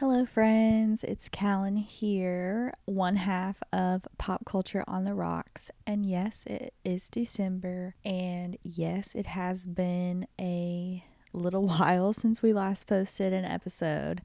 Hello, friends. It's Callan here, one half of Pop Culture on the Rocks. And yes, it is December. And yes, it has been a little while since we last posted an episode.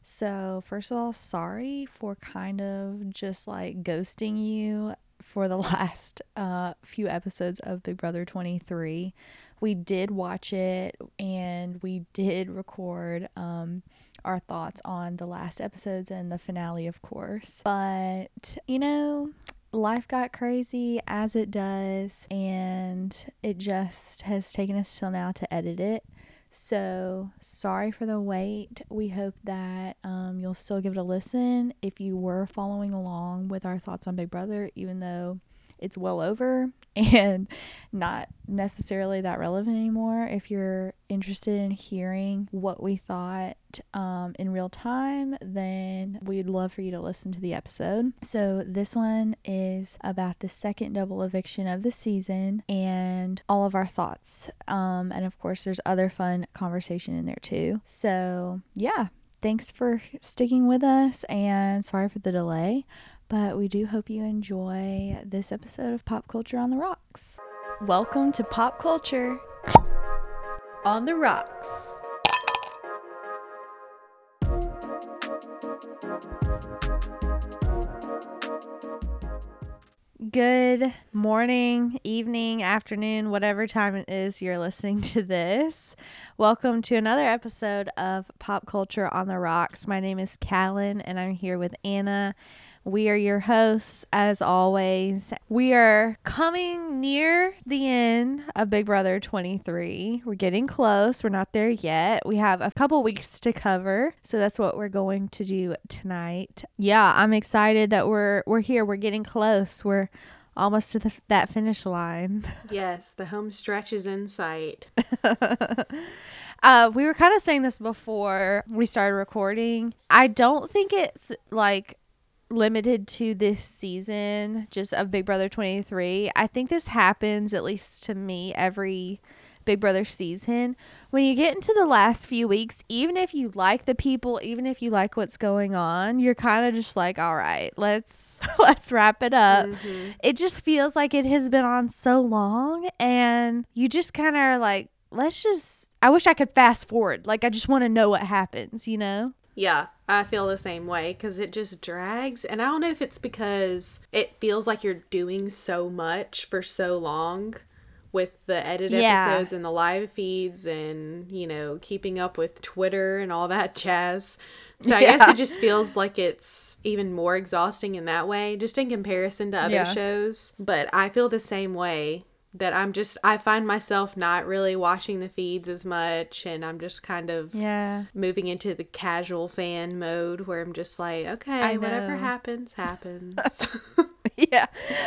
So, first of all, sorry for kind of just like ghosting you for the last uh, few episodes of Big Brother 23. We did watch it and we did record. Um, our thoughts on the last episodes and the finale, of course. But, you know, life got crazy as it does, and it just has taken us till now to edit it. So, sorry for the wait. We hope that um, you'll still give it a listen if you were following along with our thoughts on Big Brother, even though it's well over and not necessarily that relevant anymore. If you're interested in hearing what we thought um, in real time, then we'd love for you to listen to the episode. So, this one is about the second double eviction of the season and all of our thoughts. Um, and of course, there's other fun conversation in there too. So, yeah, thanks for sticking with us and sorry for the delay. But we do hope you enjoy this episode of Pop Culture on the Rocks. Welcome to Pop Culture on the Rocks. Good morning, evening, afternoon, whatever time it is you're listening to this. Welcome to another episode of Pop Culture on the Rocks. My name is Callan and I'm here with Anna we are your hosts, as always. We are coming near the end of Big Brother 23. We're getting close. We're not there yet. We have a couple weeks to cover, so that's what we're going to do tonight. Yeah, I'm excited that we're we're here. We're getting close. We're almost to the, that finish line. Yes, the home stretch is in sight. uh, we were kind of saying this before we started recording. I don't think it's like limited to this season just of Big Brother 23. I think this happens at least to me every Big Brother season. When you get into the last few weeks, even if you like the people, even if you like what's going on, you're kind of just like, "All right, let's let's wrap it up." Mm-hmm. It just feels like it has been on so long and you just kind of are like, "Let's just I wish I could fast forward. Like I just want to know what happens, you know?" Yeah, I feel the same way because it just drags. And I don't know if it's because it feels like you're doing so much for so long with the edit yeah. episodes and the live feeds and, you know, keeping up with Twitter and all that jazz. So I yeah. guess it just feels like it's even more exhausting in that way, just in comparison to other yeah. shows. But I feel the same way that I'm just I find myself not really watching the feeds as much and I'm just kind of yeah. moving into the casual fan mode where I'm just like okay whatever happens happens. Yeah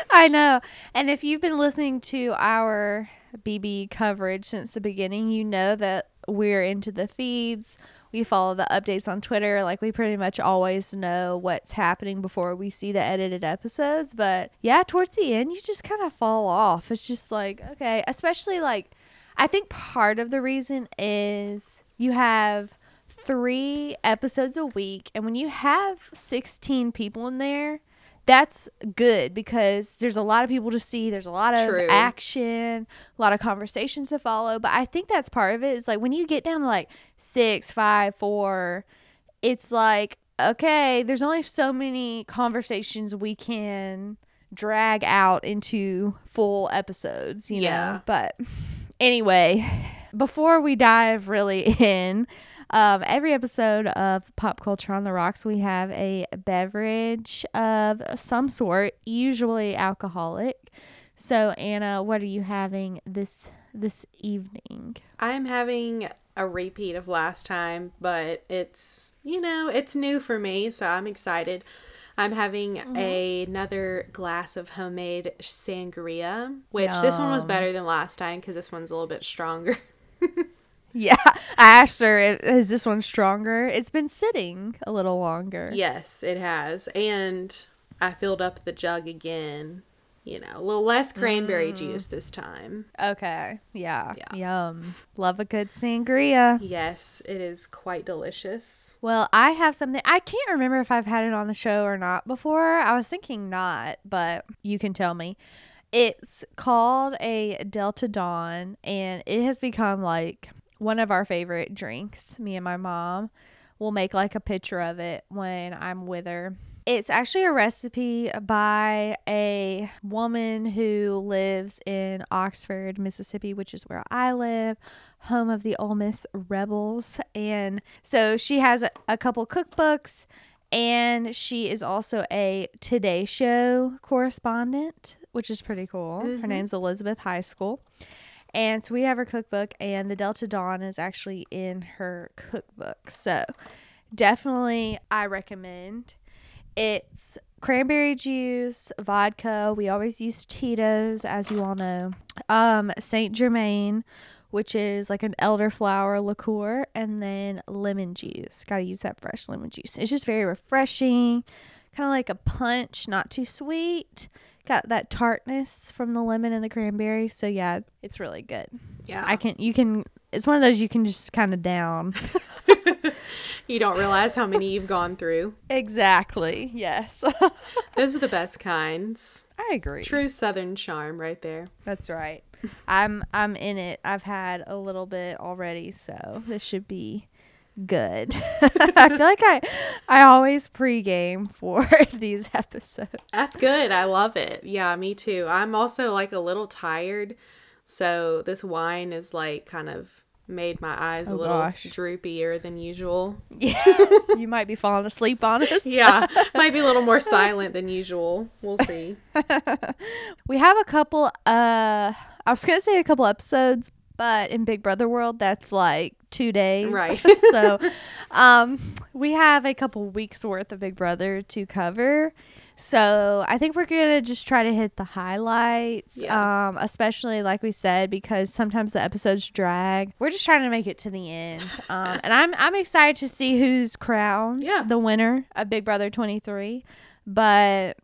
I know. And if you've been listening to our BB coverage since the beginning you know that we're into the feeds. We follow the updates on Twitter. Like we pretty much always know what's happening before we see the edited episodes. But yeah, towards the end, you just kind of fall off. It's just like, okay, especially like, I think part of the reason is you have three episodes a week. And when you have 16 people in there, that's good because there's a lot of people to see. There's a lot of True. action, a lot of conversations to follow. But I think that's part of it. Is like when you get down to like six, five, four, it's like okay, there's only so many conversations we can drag out into full episodes, you yeah. know. But anyway, before we dive really in, um, every episode of Pop Culture on the Rocks, we have a beverage of some sort, usually alcoholic. So, Anna, what are you having this this evening? I'm having a repeat of last time, but it's you know it's new for me, so I'm excited. I'm having mm-hmm. a, another glass of homemade sangria, which Yum. this one was better than last time because this one's a little bit stronger. Yeah, I asked her, "Is this one stronger?" It's been sitting a little longer. Yes, it has, and I filled up the jug again. you know, a little less cranberry mm. juice this time. Okay. Yeah. yeah. Yum. Love a good sangria. Yes, it is quite delicious. Well, I have something. I can't remember if I've had it on the show or not before. I was thinking not, but you can tell me. It's called a Delta Dawn, and it has become like one of our favorite drinks. Me and my mom will make like a picture of it when I'm with her it's actually a recipe by a woman who lives in Oxford, Mississippi, which is where I live, home of the Ole Miss Rebels. And so she has a, a couple cookbooks and she is also a Today Show correspondent, which is pretty cool. Mm-hmm. Her name's Elizabeth Heiskell. And so we have her cookbook, and the Delta Dawn is actually in her cookbook. So definitely, I recommend it's cranberry juice, vodka. We always use Tito's, as you all know. Um, Saint Germain, which is like an elderflower liqueur, and then lemon juice. Got to use that fresh lemon juice. It's just very refreshing, kind of like a punch, not too sweet. Got that tartness from the lemon and the cranberry. So yeah, it's really good. Yeah, I can. You can. It's one of those you can just kind of down. You don't realize how many you've gone through. Exactly. Yes. Those are the best kinds. I agree. True southern charm right there. That's right. I'm I'm in it. I've had a little bit already, so this should be good. I feel like I I always pregame for these episodes. That's good. I love it. Yeah, me too. I'm also like a little tired, so this wine is like kind of made my eyes oh, a little gosh. droopier than usual. Yeah. you might be falling asleep on us. yeah. Might be a little more silent than usual. We'll see. we have a couple uh I was going to say a couple episodes, but in Big Brother world that's like 2 days. Right. so um we have a couple weeks worth of Big Brother to cover. So I think we're gonna just try to hit the highlights, yeah. um, especially like we said, because sometimes the episodes drag. We're just trying to make it to the end, um, and I'm I'm excited to see who's crowned yeah. the winner of Big Brother 23, but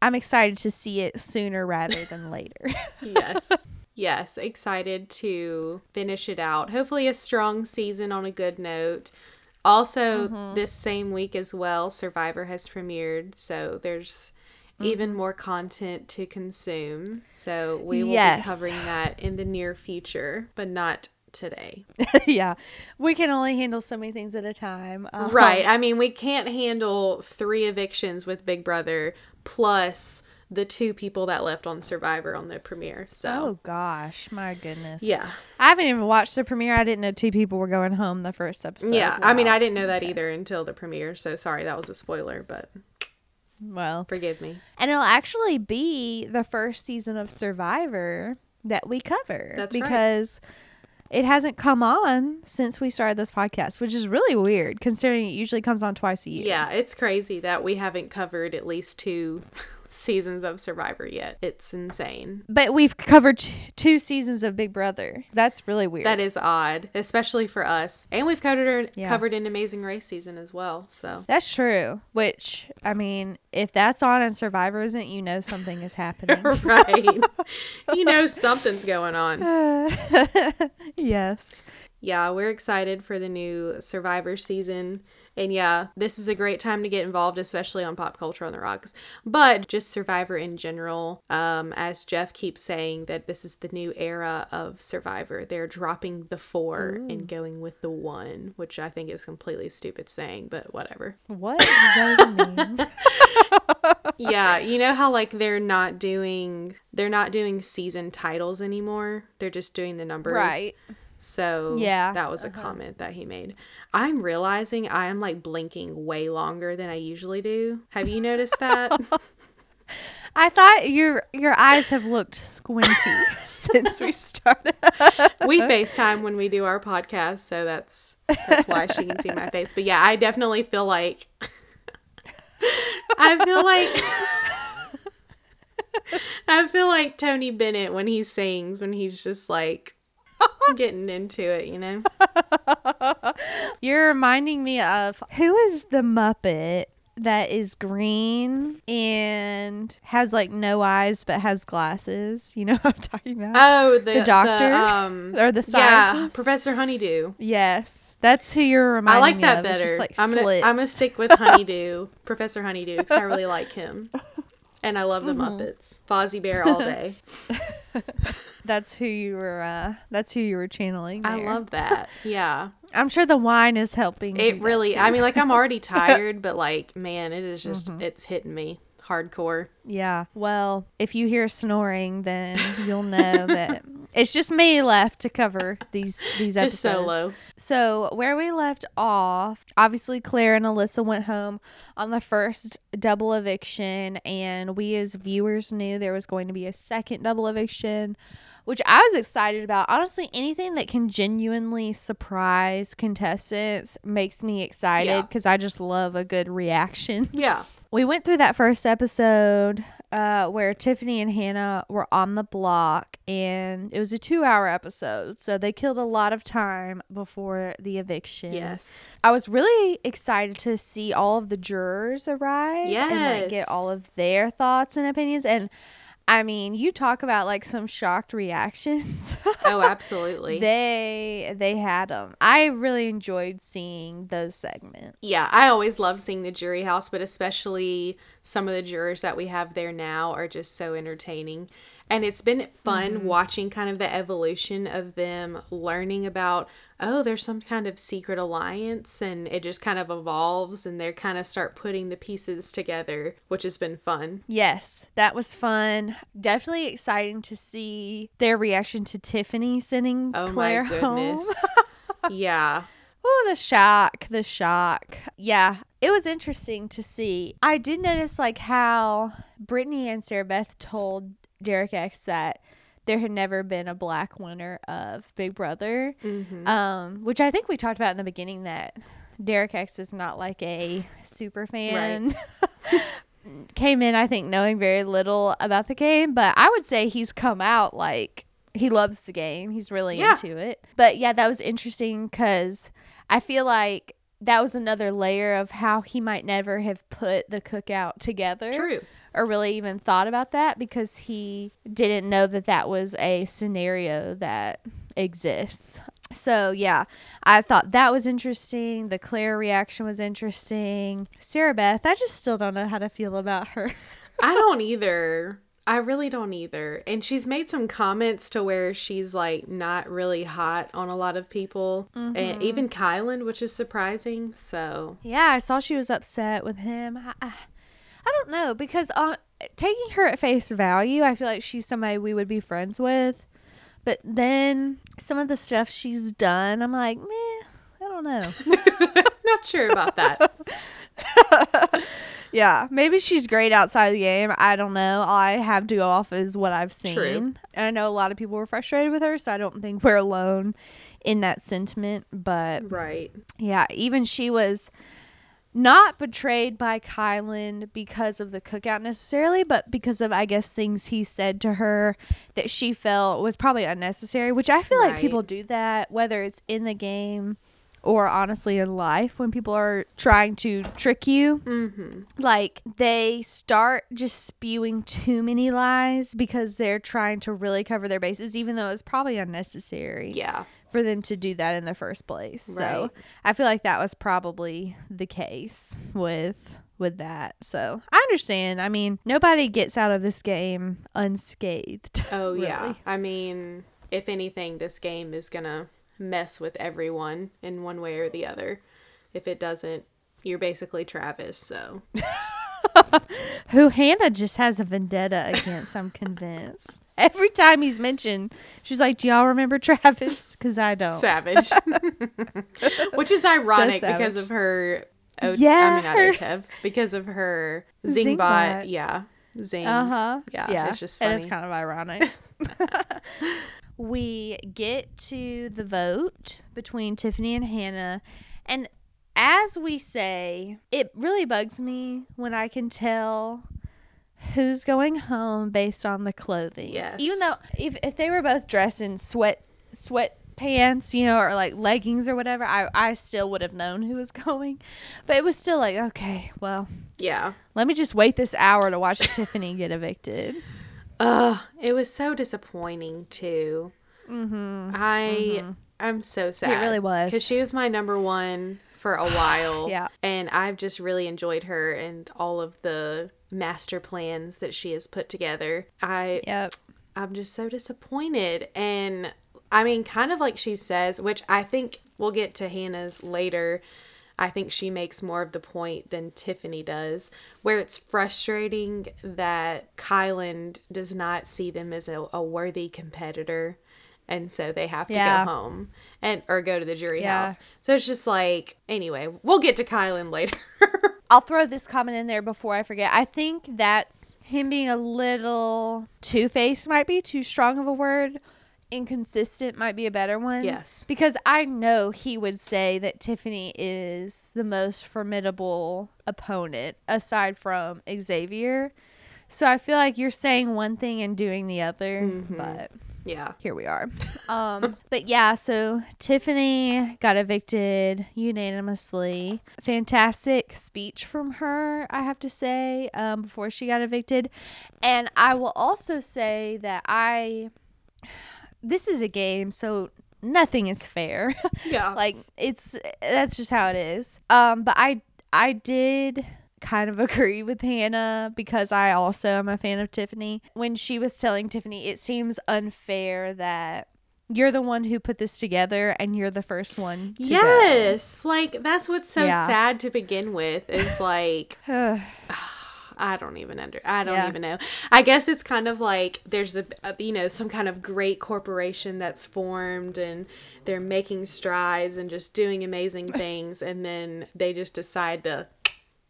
I'm excited to see it sooner rather than later. yes. Yes, excited to finish it out. Hopefully, a strong season on a good note. Also, mm-hmm. this same week as well, Survivor has premiered, so there's mm-hmm. even more content to consume. So we will yes. be covering that in the near future, but not today. yeah. We can only handle so many things at a time. Um, right. I mean, we can't handle three evictions with Big Brother plus the two people that left on Survivor on the premiere. So Oh gosh, my goodness. Yeah. I haven't even watched the premiere. I didn't know two people were going home the first episode. Yeah. Wow. I mean, I didn't know that okay. either until the premiere. So sorry that was a spoiler, but well, forgive me. And it'll actually be the first season of Survivor that we cover That's because right it hasn't come on since we started this podcast, which is really weird considering it usually comes on twice a year. Yeah, it's crazy that we haven't covered at least two seasons of Survivor yet. It's insane. But we've covered t- two seasons of Big Brother. That's really weird. That is odd, especially for us. And we've covered yeah. covered an Amazing Race season as well. So that's true. Which I mean, if that's on and Survivor isn't, you know something is happening. right. you know something's going on. yes. Yeah, we're excited for the new Survivor season. And yeah, this is a great time to get involved, especially on pop culture on the rocks. But just Survivor in general, um, as Jeff keeps saying, that this is the new era of Survivor. They're dropping the four Ooh. and going with the one, which I think is completely stupid saying, but whatever. What does that mean? yeah, you know how like they're not doing they're not doing season titles anymore. They're just doing the numbers. Right. So yeah, that was a uh-huh. comment that he made. I'm realizing I am like blinking way longer than I usually do. Have you noticed that? I thought your your eyes have looked squinty since we started. we FaceTime when we do our podcast, so that's that's why she can see my face. But yeah, I definitely feel like I feel like I feel like Tony Bennett when he sings when he's just like getting into it, you know? You're reminding me of who is the Muppet that is green and has like no eyes but has glasses. You know what I'm talking about? Oh, the, the doctor the, um, or the yeah, scientist. Professor Honeydew. Yes, that's who you're reminding I like me that of. Better. just, like, I'm gonna slits. I'm gonna stick with Honeydew, Professor Honeydew, because I really like him, and I love the Mm-hmm. Muppets. Fozzie Bear all day. That's who you were. Uh, that's who you were channeling. I love that. Yeah, I'm sure the wine is helping. it really. I mean, like I'm already tired, but like, man, it is just Mm-hmm. it's hitting me hardcore. Yeah. Well, if you hear snoring, then you'll know that it's just me left to cover these these Just episodes. solo. So where we left off, obviously Claire and Alyssa went home on the first double eviction, and we as viewers knew there was going to be a second double eviction, which I was excited about. Honestly, anything that can genuinely surprise contestants makes me excited Yeah. because I just love a good reaction. Yeah. We went through that first episode uh, where Tiffany and Hannah were on the block, and it was a two hour episode. So they killed a lot of time before the eviction. Yes. I was really excited to see all of the jurors arrive yes. and like, get all of their thoughts and opinions. And I mean, you talk about like some shocked reactions. Oh, absolutely. they they had them. I really enjoyed seeing those segments. Yeah, I always love seeing the jury house, but especially some of the jurors that we have there now are just so entertaining. And it's been fun Mm-hmm. watching kind of the evolution of them learning about, oh, there's some kind of secret alliance, and it just kind of evolves, and they kind of start putting the pieces together, which has been fun. Yes, that was fun. Definitely exciting to see their reaction to Tiffany sending Oh Claire my home. yeah. Oh, the shock, the shock. Yeah, it was interesting to see. I did notice like how Brittany and Sarah Beth told Derek X that there had never been a black winner of Big Brother, Mm-hmm. um, which I think we talked about in the beginning that Derek X is not like a super fan. Came in, I think, knowing very little about the game, but I would say he's come out like he loves the game. He's really Yeah. into it. But yeah, that was interesting because I feel like that was another layer of how he might never have put the cookout together True. Or really even thought about that because he didn't know that that was a scenario that exists. So, yeah, I thought that was interesting. The Claire reaction was interesting. Sarah Beth, I just still don't know how to feel about her. I don't either. I really don't either. And she's made some comments to where she's like not really hot on a lot of people, and mm-hmm. even Kyland, which is surprising. So Yeah, I saw she was upset with him. I, I, I don't know because um, taking her at face value, I feel like she's somebody we would be friends with. But then some of the stuff she's done, I'm like, meh, I don't know. not sure about that. yeah, maybe she's great outside the game. I don't know. All I have to go off is what I've seen. True. And I know a lot of people were frustrated with her, so I don't think we're alone in that sentiment. But right. Yeah, even she was not betrayed by Kyland because of the cookout necessarily, but because of I guess things he said to her that she felt was probably unnecessary, which I feel like people do that whether it's in the game or honestly in life when people are trying to trick you. Mm-hmm. Like they start just spewing too many lies because they're trying to really cover their bases even though it's probably unnecessary Yeah. For them to do that in the first place. So I feel like that was probably the case with with that. So I understand. I mean, nobody gets out of this game unscathed. Oh yeah. I mean, if anything, this game is gonna mess with everyone in one way or the other. If it doesn't, you're basically Travis. So Who Hannah just has a vendetta against, I'm convinced. Every time he's mentioned, she's like, Do y'all remember Travis? Because I don't. savage. Which is ironic savage. because of her. O- Yeah, I mean not OTEV because of her Zingbot. Zingbot. Yeah, Zing. Uh huh. Yeah, it's just Funny. It is kind of ironic. we get to the vote between Tiffany and Hannah, and as we say, it really bugs me when I can tell who's going home based on the clothing. Yes. Even though if if they were both dressed in sweat sweat pants, you know, or like leggings or whatever, I, I still would have known who was going. But it was still like, okay, well, yeah. Let me just wait this hour to watch Tiffany get evicted. Ugh, it was so disappointing too. Mm-hmm. I mm-hmm. I'm so sad. It really was because she was my number one for a while. yeah, and I've just really enjoyed her and all of the master plans that she has put together. I yep. I'm just so disappointed. And I mean, kind of like she says, which I think we'll get to Hannah's later. I think she makes more of the point than Tiffany does, where it's frustrating that Kyland does not see them as a, a worthy competitor. And so they have to yeah. go home and or go to the jury yeah. house. So it's just like anyway, we'll get to Kyland later. I'll throw this comment in there before I forget. I think that's him being a little two faced, might be too strong of a word. Inconsistent might be a better one. Yes. Because I know he would say that Tiffany is the most formidable opponent aside from Xavier. So I feel like you're saying one thing and doing the other, mm-hmm. but yeah. Here we are. Um but yeah so tiffany got evicted unanimously. Fantastic speech from her i have to say um before she got evicted. And i will also say that i this is a game so nothing is fair. Yeah. Like it's that's just how it is. Um but i i did kind of agree with Hannah because I also am a fan of Tiffany. When she was telling Tiffany, it seems unfair that you're the one who put this together and you're the first one yes go. like that's what's so yeah. sad to begin with is like I don't even under I don't yeah. even know. I guess it's kind of like there's a, a, you know some kind of great corporation that's formed and they're making strides and just doing amazing things and then they just decide to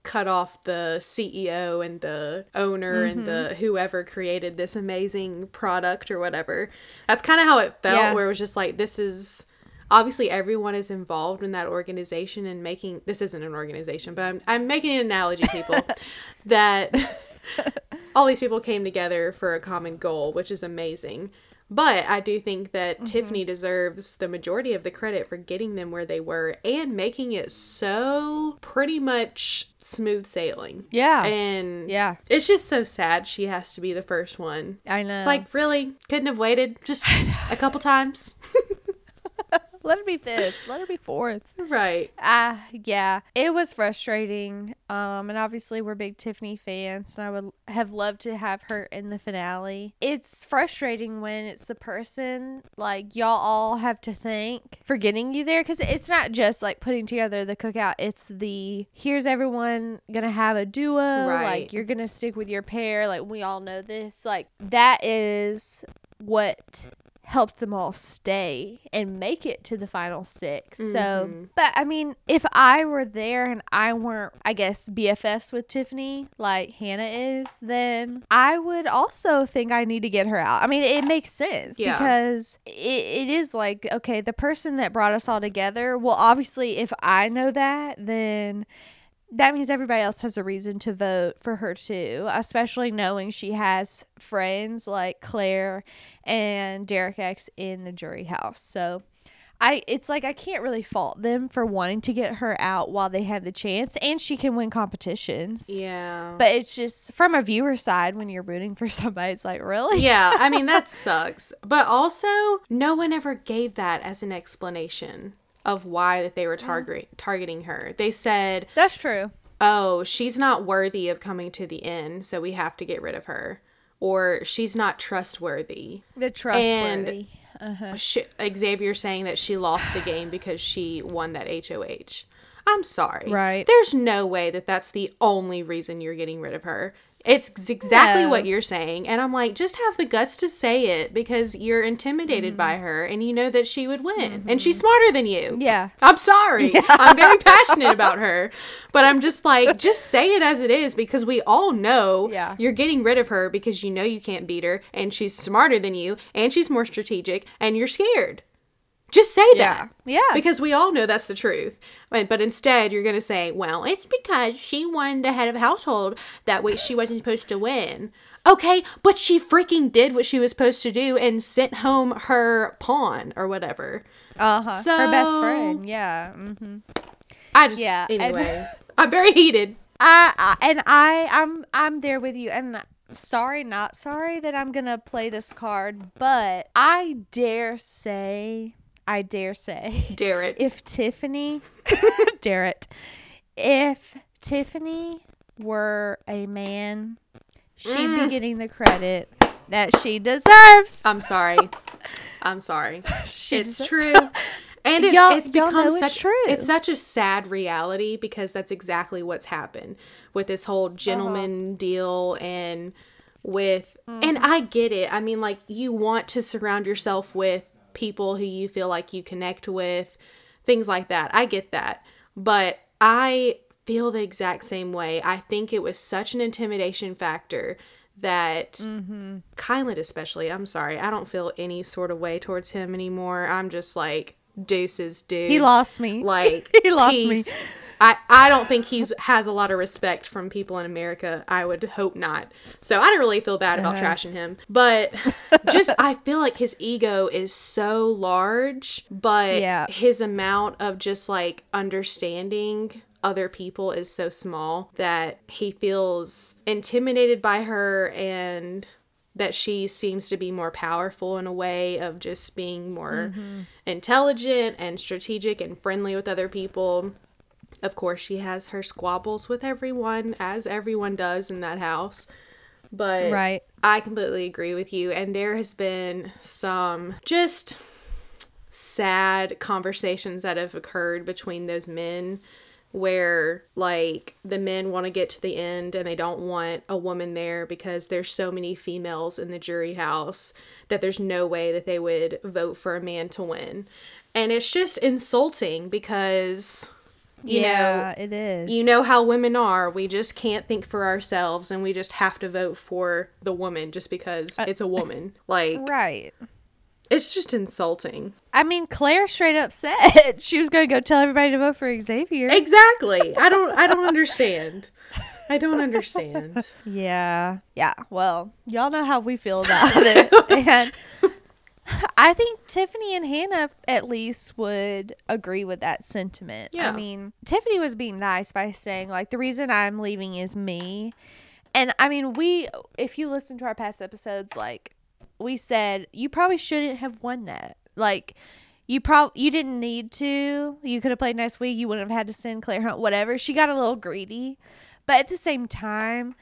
cut off the CEO and the owner mm-hmm. and the mm-hmm. whoever created this amazing product or whatever. That's kind of how it felt yeah. where it was just like this is obviously everyone is involved in that organization and making this isn't an organization, but I'm I'm making an analogy people that all these people came together for a common goal, which is amazing. But I do think that mm-hmm. Tiffany deserves the majority of the credit for getting them where they were and making it so pretty much smooth sailing. Yeah. And yeah. It's just so sad she has to be the first one. I know. It's like, really? Couldn't have waited just a couple times? Let her be fifth. Let her be fourth. Right. Ah, uh, yeah. It was frustrating. Um, and obviously we're big Tiffany fans, and I would have loved to have her in the finale. It's frustrating when it's the person like y'all all have to thank for getting you there, because it's not just like putting together the cookout. It's the here's everyone gonna have a duo. Right. Like you're gonna stick with your pair. Like we all know this. Like that is what helped them all stay and make it to the final 6 mm-hmm. So, but I mean, if I were there and I weren't, I guess, BFFs with Tiffany like Hannah is, then I would also think I need to get her out. I mean, it makes sense yeah. because it, it is like, okay, the person that brought us all together, well, obviously, if I know that, then that means everybody else has a reason to vote for her too, especially knowing she has friends like Claire and Derek X in the jury house. So I it's like I can't really fault them for wanting to get her out while they had the chance and she can win competitions. Yeah. But it's just from a viewer side when you're rooting for somebody it's like, "Really?" Yeah, I mean that sucks. But also, no one ever gave that as an explanation of why that they were target targeting her. They said That's true. Oh, she's not worthy of coming to the inn, so we have to get rid of her. Or she's not trustworthy. The trustworthy. uh-huh. she, Xavier saying that she lost the game because she won that HOH. I'm sorry. Right. There's no way that that's the only reason you're getting rid of her. It's exactly what you're saying. And I'm like, just have the guts to say it because you're intimidated mm-hmm. by her and you know that she would win. Mm-hmm. And she's mm-hmm. smarter than you. Yeah. I'm sorry. Yeah. I'm very passionate about her. But I'm just like, just say it as it is because we all know yeah. you're getting rid of her because you know you can't beat her and she's smarter than you and she's more strategic and you're scared. Just say yeah. that. Yeah. Because we all know that's the truth. But instead, you're going to say, well, it's because she won the head of household that way she wasn't supposed to win. Okay, but she freaking did what she was supposed to do and sent home her pawn or whatever. Uh huh. So, her best friend. Yeah. Mm-hmm. I just yeah. Anyway, I'm very heated. I, I and I I'm I'm there with you and sorry not sorry that I'm gonna play this card, but I dare say I dare say dare it if Tiffany dare it if Tiffany were a man, she'd mm. be getting the credit that she deserves. I'm sorry. I'm sorry. it's true. And it, it's become such it's, true. it's such a sad reality because that's exactly what's happened with this whole gentleman uh-huh. deal and with mm. and I get it. I mean like you want to surround yourself with people who you feel like you connect with, things like that. I get that. But I feel the exact same way. I think it was such an intimidation factor that mm-hmm. Kyland especially, I'm sorry, I don't feel any sort of way towards him anymore. I'm just like deuces, dude. He lost me. Like he lost me. I, I don't think he's has a lot of respect from people in America. I would hope not. So I don't really feel bad about uh-huh. trashing him. But just I feel like his ego is so large, but yeah. his amount of just like understanding other people is so small that he feels intimidated by her and that she seems to be more powerful in a way of just being more mm-hmm. intelligent and strategic and friendly with other people. Of course, she has her squabbles with everyone, as everyone does in that house. But right. I completely agree with you. And there has been some just sad conversations that have occurred between those men where like the men want to get to the end and they don't want a woman there because there's so many females in the jury house that there's no way that they would vote for a man to win. And it's just insulting because you yeah, know, it is. You know how women are. We just can't think for ourselves and we just have to vote for the woman just because uh, it's a woman. Like Right. It's just insulting. I mean, Claire straight up said she was going to go tell everybody to vote for Xavier. Exactly. I don't I don't understand. I don't understand. Yeah. Yeah. Well, y'all know how we feel about it. and I think Tiffany and Hannah at least would agree with that sentiment. Yeah. I mean, Tiffany was being nice by saying, like, the reason I'm leaving is me. And I mean, we, if you listen to our past episodes, like, we said, you probably shouldn't have won that. Like, you probably you didn't need to. You could have played next week. You wouldn't have had to send Claire Hunt, whatever. She got a little greedy. But at the same time,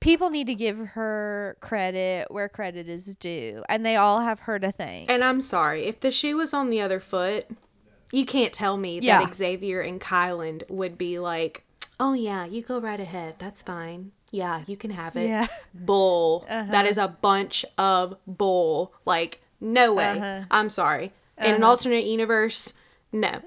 people need to give her credit where credit is due, and they all have her to thank. And I'm sorry if the shoe was on the other foot. You can't tell me yeah. that Xavier and Kyland would be like, "Oh yeah, you go right ahead. That's fine. Yeah, you can have it." Yeah. Bull. Uh-huh. That is a bunch of bull. Like, no way. Uh-huh. I'm sorry. Uh-huh. In an uh-huh. alternate universe, no,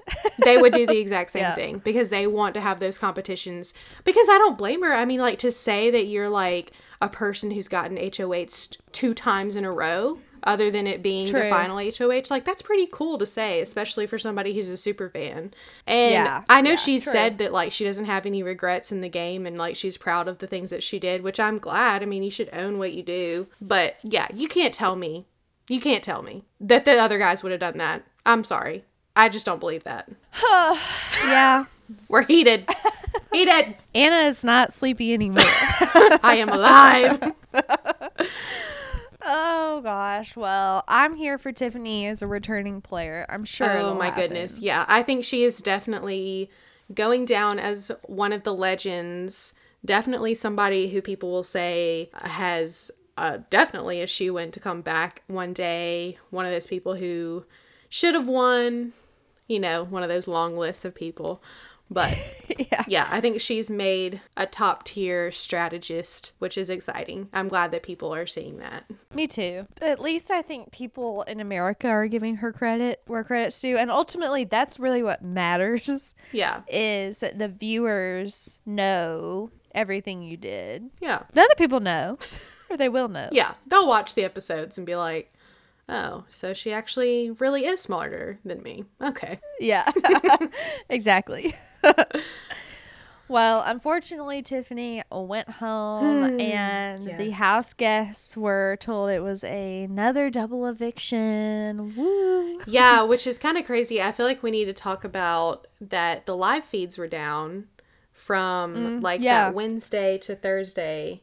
they would do the exact same yeah. thing because they want to have those competitions. Because I don't blame her. I mean, like to say that you're like a person who's gotten HOH two times in a row, other than it being True. the final HOH, like that's pretty cool to say, especially for somebody who's a super fan. And yeah, I know yeah, she true. said that like she doesn't have any regrets in the game and like she's proud of the things that she did, which I'm glad. I mean, you should own what you do. But yeah, you can't tell me. You can't tell me that the other guys would have done that. I'm sorry. I just don't believe that. yeah. We're heated. heated. Anna is not sleepy anymore. I am alive. oh gosh. Well, I'm here for Tiffany as a returning player. I'm sure. Oh my happen. goodness. Yeah, I think she is definitely going down as one of the legends. Definitely somebody who people will say has uh, definitely a shoe in to come back one day. One of those people who should have won, you know, one of those long lists of people. But yeah. yeah, I think she's made a top tier strategist, which is exciting. I'm glad that people are seeing that. Me too. At least I think people in America are giving her credit where credit's due. And ultimately, that's really what matters. Yeah. Is that the viewers know everything you did. Yeah. The other people know, or they will know. Yeah. They'll watch the episodes and be like, Oh, so she actually really is smarter than me. Okay. Yeah. exactly. Well, unfortunately, Tiffany went home, Hmm, and the house guests were told it was another double eviction. Woo! yeah, which is kind of crazy. I feel like we need to talk about that the live feeds were down from like Mm, yeah. that Wednesday to Thursday,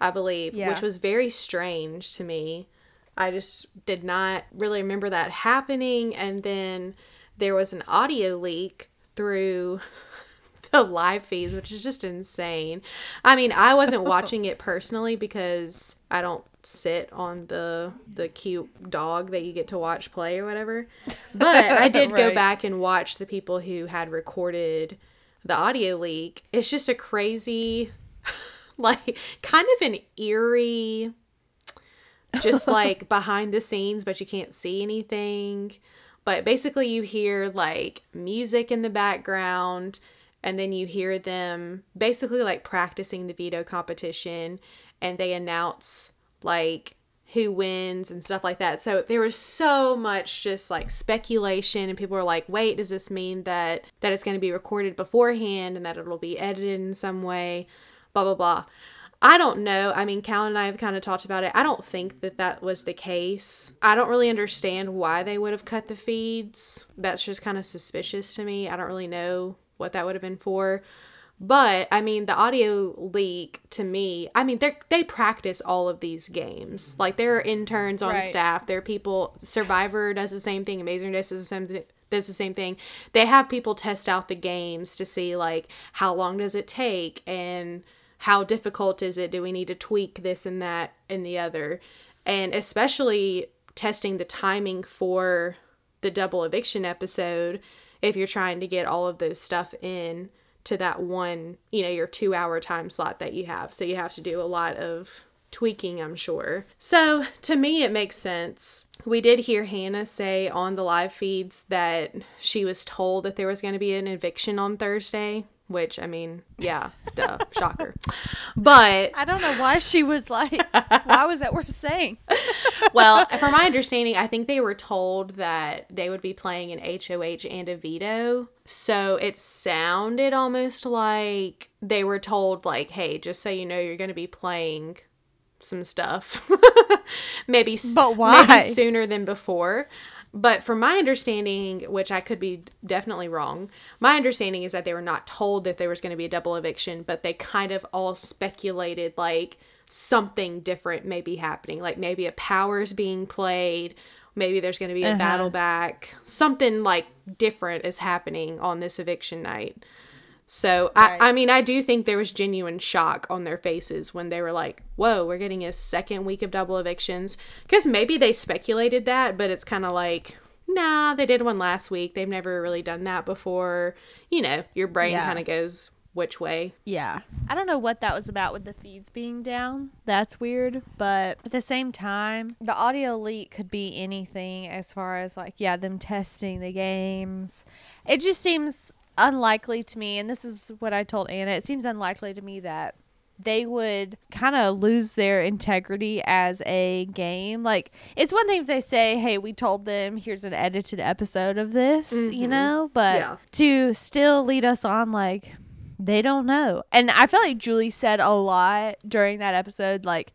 I believe, Yeah. which was very strange to me. I just did not really remember that happening. And then there was an audio leak through the live feeds, which is just insane. I mean, I wasn't watching it personally because I don't sit on the the cute dog that you get to watch play or whatever. But I did go back and watch the people who had recorded the audio leak. It's just a crazy like kind of an eerie just like behind the scenes, but you can't see anything. But basically, you hear like music in the background, and then you hear them basically like practicing the veto competition, and they announce like who wins and stuff like that. So there was so much just like speculation and people were like, "Wait, does this mean that that it's going to be recorded beforehand and that it'll be edited in some way?" blah blah blah. I don't know. I mean, Cal and I have kind of talked about it. I don't think that that was the case. I don't really understand why they would have cut the feeds. That's just kind of suspicious to me. I don't really know what that would have been for. But I mean, the audio leak to me, I mean, they they practice all of these games. Like there are interns on Right. staff. There are people. Survivor does the same thing. Amazing Race does the same thing. Does the same thing. They have people test out the games to see like how long does it take and how difficult is it? Do we need to tweak this and that and the other? And especially testing the timing for the double eviction episode if you're trying to get all of those stuff in to that one, you know, your 2 hour time slot that you have. So you have to do a lot of tweaking, I'm sure. So to me, it makes sense. We did hear Hannah say on the live feeds that she was told that there was going to be an eviction on Thursday, which, I mean, yeah, duh, shocker. But I don't know why she was like, why was that worth saying? well, from my understanding, I think they were told that they would be playing an HOH and a veto. So it sounded almost like they were told, like, hey, just so you know, you're going to be playing some stuff. maybe, But why? maybe sooner than before. But from my understanding, which I could be definitely wrong, my understanding is that they were not told that there was going to be a double eviction, but they kind of all speculated like something different may be happening. Like maybe a power's being played, maybe there's going to be a uh-huh. battle back, something like different is happening on this eviction night. So Right. I, I mean, I do think there was genuine shock on their faces when they were like, "Whoa, we're getting a second week of double evictions." Because maybe they speculated that, but it's kind of like, nah, they did one last week. They've never really done that before. You know, your brain Yeah. kind of goes which way. Yeah. I don't know what that was about with the feeds being down. That's weird. But at the same time, the audio leak could be anything as far as like, yeah, them testing the games. It just seems unlikely to me. And this is what I told Anna. It seems unlikely to me that they would kind of lose their integrity as a game. Like, it's one thing if they say, hey, we told them here's an edited episode of this, you mm-hmm. know? But Yeah. to still lead us on, like, they don't know. And I feel like Julie said a lot during that episode, like,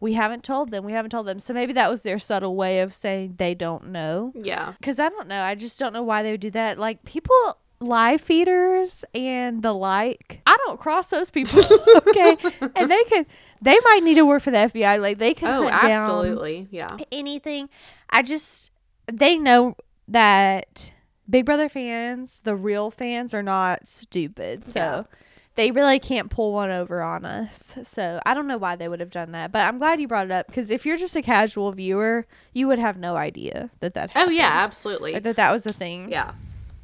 we haven't told them, we haven't told them. So maybe that was their subtle way of saying they don't know. Yeah. Because I don't know. I just don't know why they would do that. Like, people, live feeders and the like, I don't cross those people. okay. And they can, they might need to work for the FBI. Like, they can Oh, absolutely. Yeah. anything. I just they know that Big Brother fans, the real fans, are not stupid. So Yeah. they really can't pull one over on us. So I don't know why they would have done that, but I'm glad you brought it up because if you're just a casual viewer, you would have no idea that that. Oh yeah, absolutely. that that was a thing. Yeah.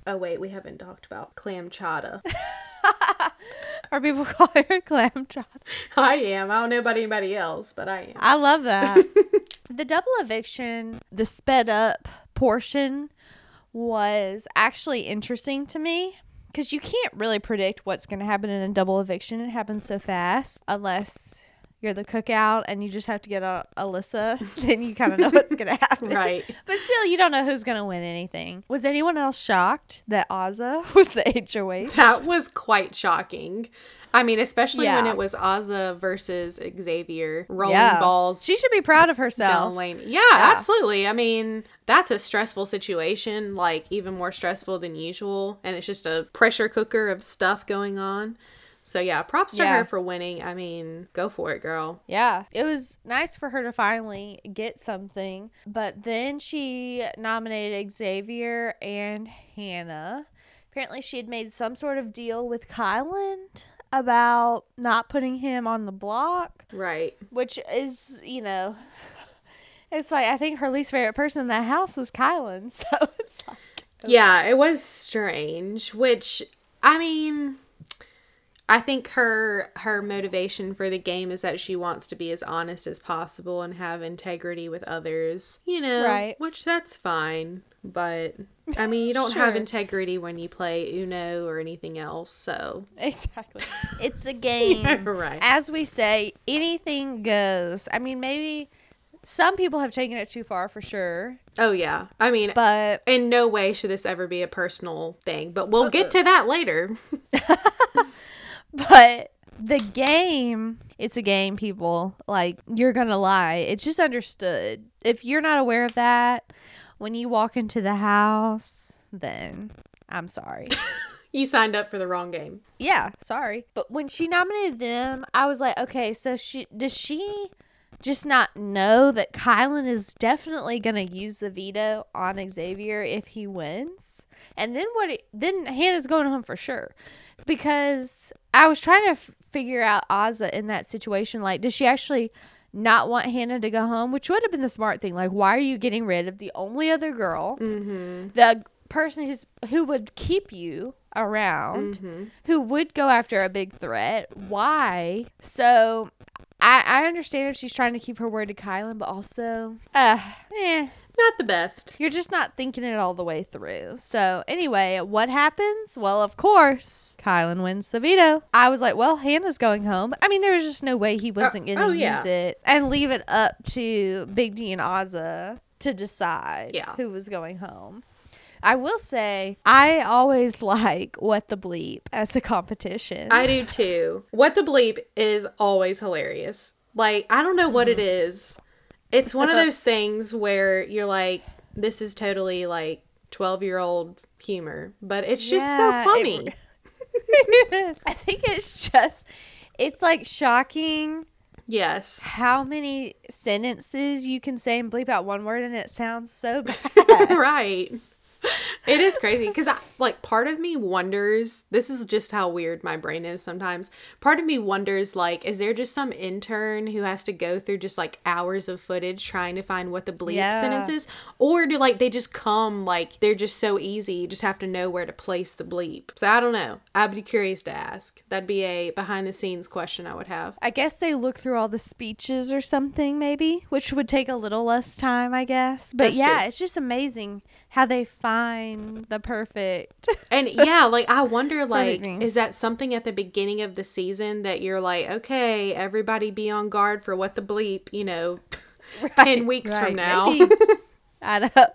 Oh wait, we haven't talked about clam chowder. Are people call it clam chowder. I am. I don't know about anybody else, but I am. I love that. the double eviction, the sped up portion was actually interesting to me because you can't really predict what's going to happen in a double eviction. It happens so fast unless you're the cookout and you just have to get a Alyssa, then you kind of know what's gonna happen. Right. But still, you don't know who's gonna win anything. Was anyone else shocked that Azah was the HOH? That was quite shocking. I mean, especially when it was Azah versus Xavier rolling Yeah. balls. She should be proud of herself. lane. Yeah, absolutely. I mean, that's a stressful situation, like even more stressful than usual. And it's just a pressure cooker of stuff going on. So yeah, props to her for winning. I mean, go for it, girl. Yeah, it was nice for her to finally get something. But then she nominated Xavier and Hannah. Apparently, she had made some sort of deal with Kyland about not putting him on the block, Right. which is, you know, it's like I think her least favorite person in that house was Kyland. So it's like, Yeah, it was strange, which I mean I think her her motivation for the game is that she wants to be as honest as possible and have integrity with others. You know, Right. which that's fine, but I mean, you don't have integrity when you play Uno or anything else, so exactly. It's a game. right. As we say, anything goes. I mean, maybe some people have taken it too far for sure, Oh yeah. I mean, but in no way should this ever be a personal thing, but we'll get uh-uh. to that later. but the game it's a game people. Like you're gonna lie. It's just understood. If you're not aware of that when you walk into the house then i'm sorry. You signed up for the wrong game. yeah sorry. But when she nominated them i was like okay so she does she just not know that Kyland is definitely going to use the veto on Xavier if he wins. And then what? It, then Hannah's going home for sure, because I was trying to f- figure out Azah in that situation. Like, does she actually not want Hannah to go home? Which would have been the smart thing. Like, why are you getting rid of the only other girl, mm-hmm. the person who's who would keep you around, mm-hmm. who would go after a big threat? Why? So I, I understand if she's trying to keep her word to Kyland, but also, uh, eh, Not the best. you're just not thinking it all the way through. So anyway, what happens? Well, of course, Kyland wins the veto. I was like, well, Hannah's going home. I mean, there was just no way he wasn't going to oh, use yeah. it and leave it up to Big D and Azah to decide Yeah. who was going home. I will say, I always like what the bleep as a competition. I do too. What the bleep is always hilarious. Like, I don't know what it Mm-hmm. It's one of those things where you're like, this is totally like 12 year old humor, but it's just Yeah, so it- funny. I think it's just, it's like shocking yes. how many sentences you can say and bleep out one word and it sounds so bad. right. It is crazy because, like, part of me wonders. This is just how weird my brain is sometimes. Part of me wonders, like, is there just some intern who has to go through just like hours of footage trying to find what the bleep Yeah. sentence is, or do like they just come like they're just so easy? You just have to know where to place the bleep. So I don't know. I'd be curious to ask. That'd be a behind the scenes question I would have. I guess they look through all the speeches or something, maybe, which would take a little less time, I guess. But That's yeah, true. it's just amazing how they find the perfect. And yeah, like I wonder like is that something at the beginning of the season that you're like, okay, everybody be on guard for what the bleep, you know, 10 weeks right, from now. maybe. I know.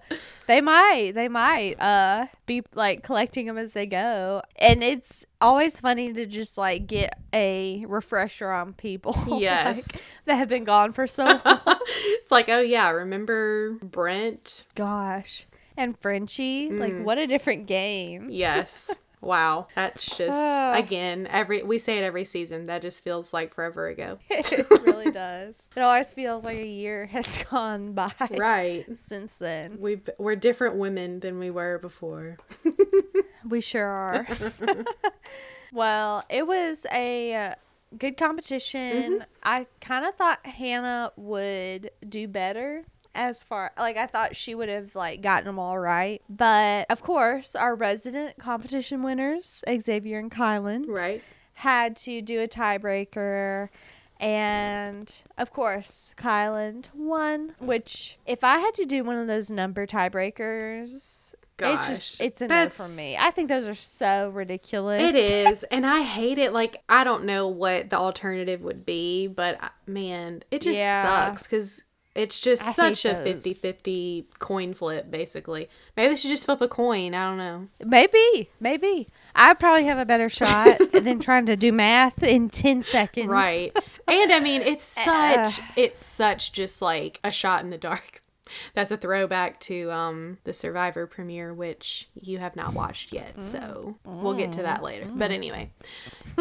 They might. They might uh be like collecting them as they go. And it's always funny to just like get a refresher on people like, Yes. that have been gone for so long. it's like, oh yeah, remember Brent? Gosh. And Frenchie, Mm. like what a different game. Yes. Wow. That's just Ah. again, every we say it every season. That just feels like forever ago. it really does. It always feels like a year has gone by Right. since then. We've we're different women than we were before. We sure are. well, it was a uh, good competition. I kind of thought Hannah would do better as far like I thought she would have like gotten them all right. But of course, our resident competition winners, Xavier and Kyland, Right. had to do a tiebreaker And of course, Kyland won, which if I had to do one of those number tiebreakers, Gosh, it's just it's a no for me. I think those are so ridiculous. It is, and I hate it. Like I don't know what the alternative would be, but uh, man, it just yeah. sucks because it's just I such a 50-50 coin flip, basically. Maybe they should just flip a coin. I don't know. Maybe, maybe. I probably have a better shot than trying to do math in ten seconds. Right. And I mean, it's such, uh, it's such just like a shot in the dark. That's a throwback to um, the Survivor premiere, which you have not watched yet. So we'll get to that later. But anyway,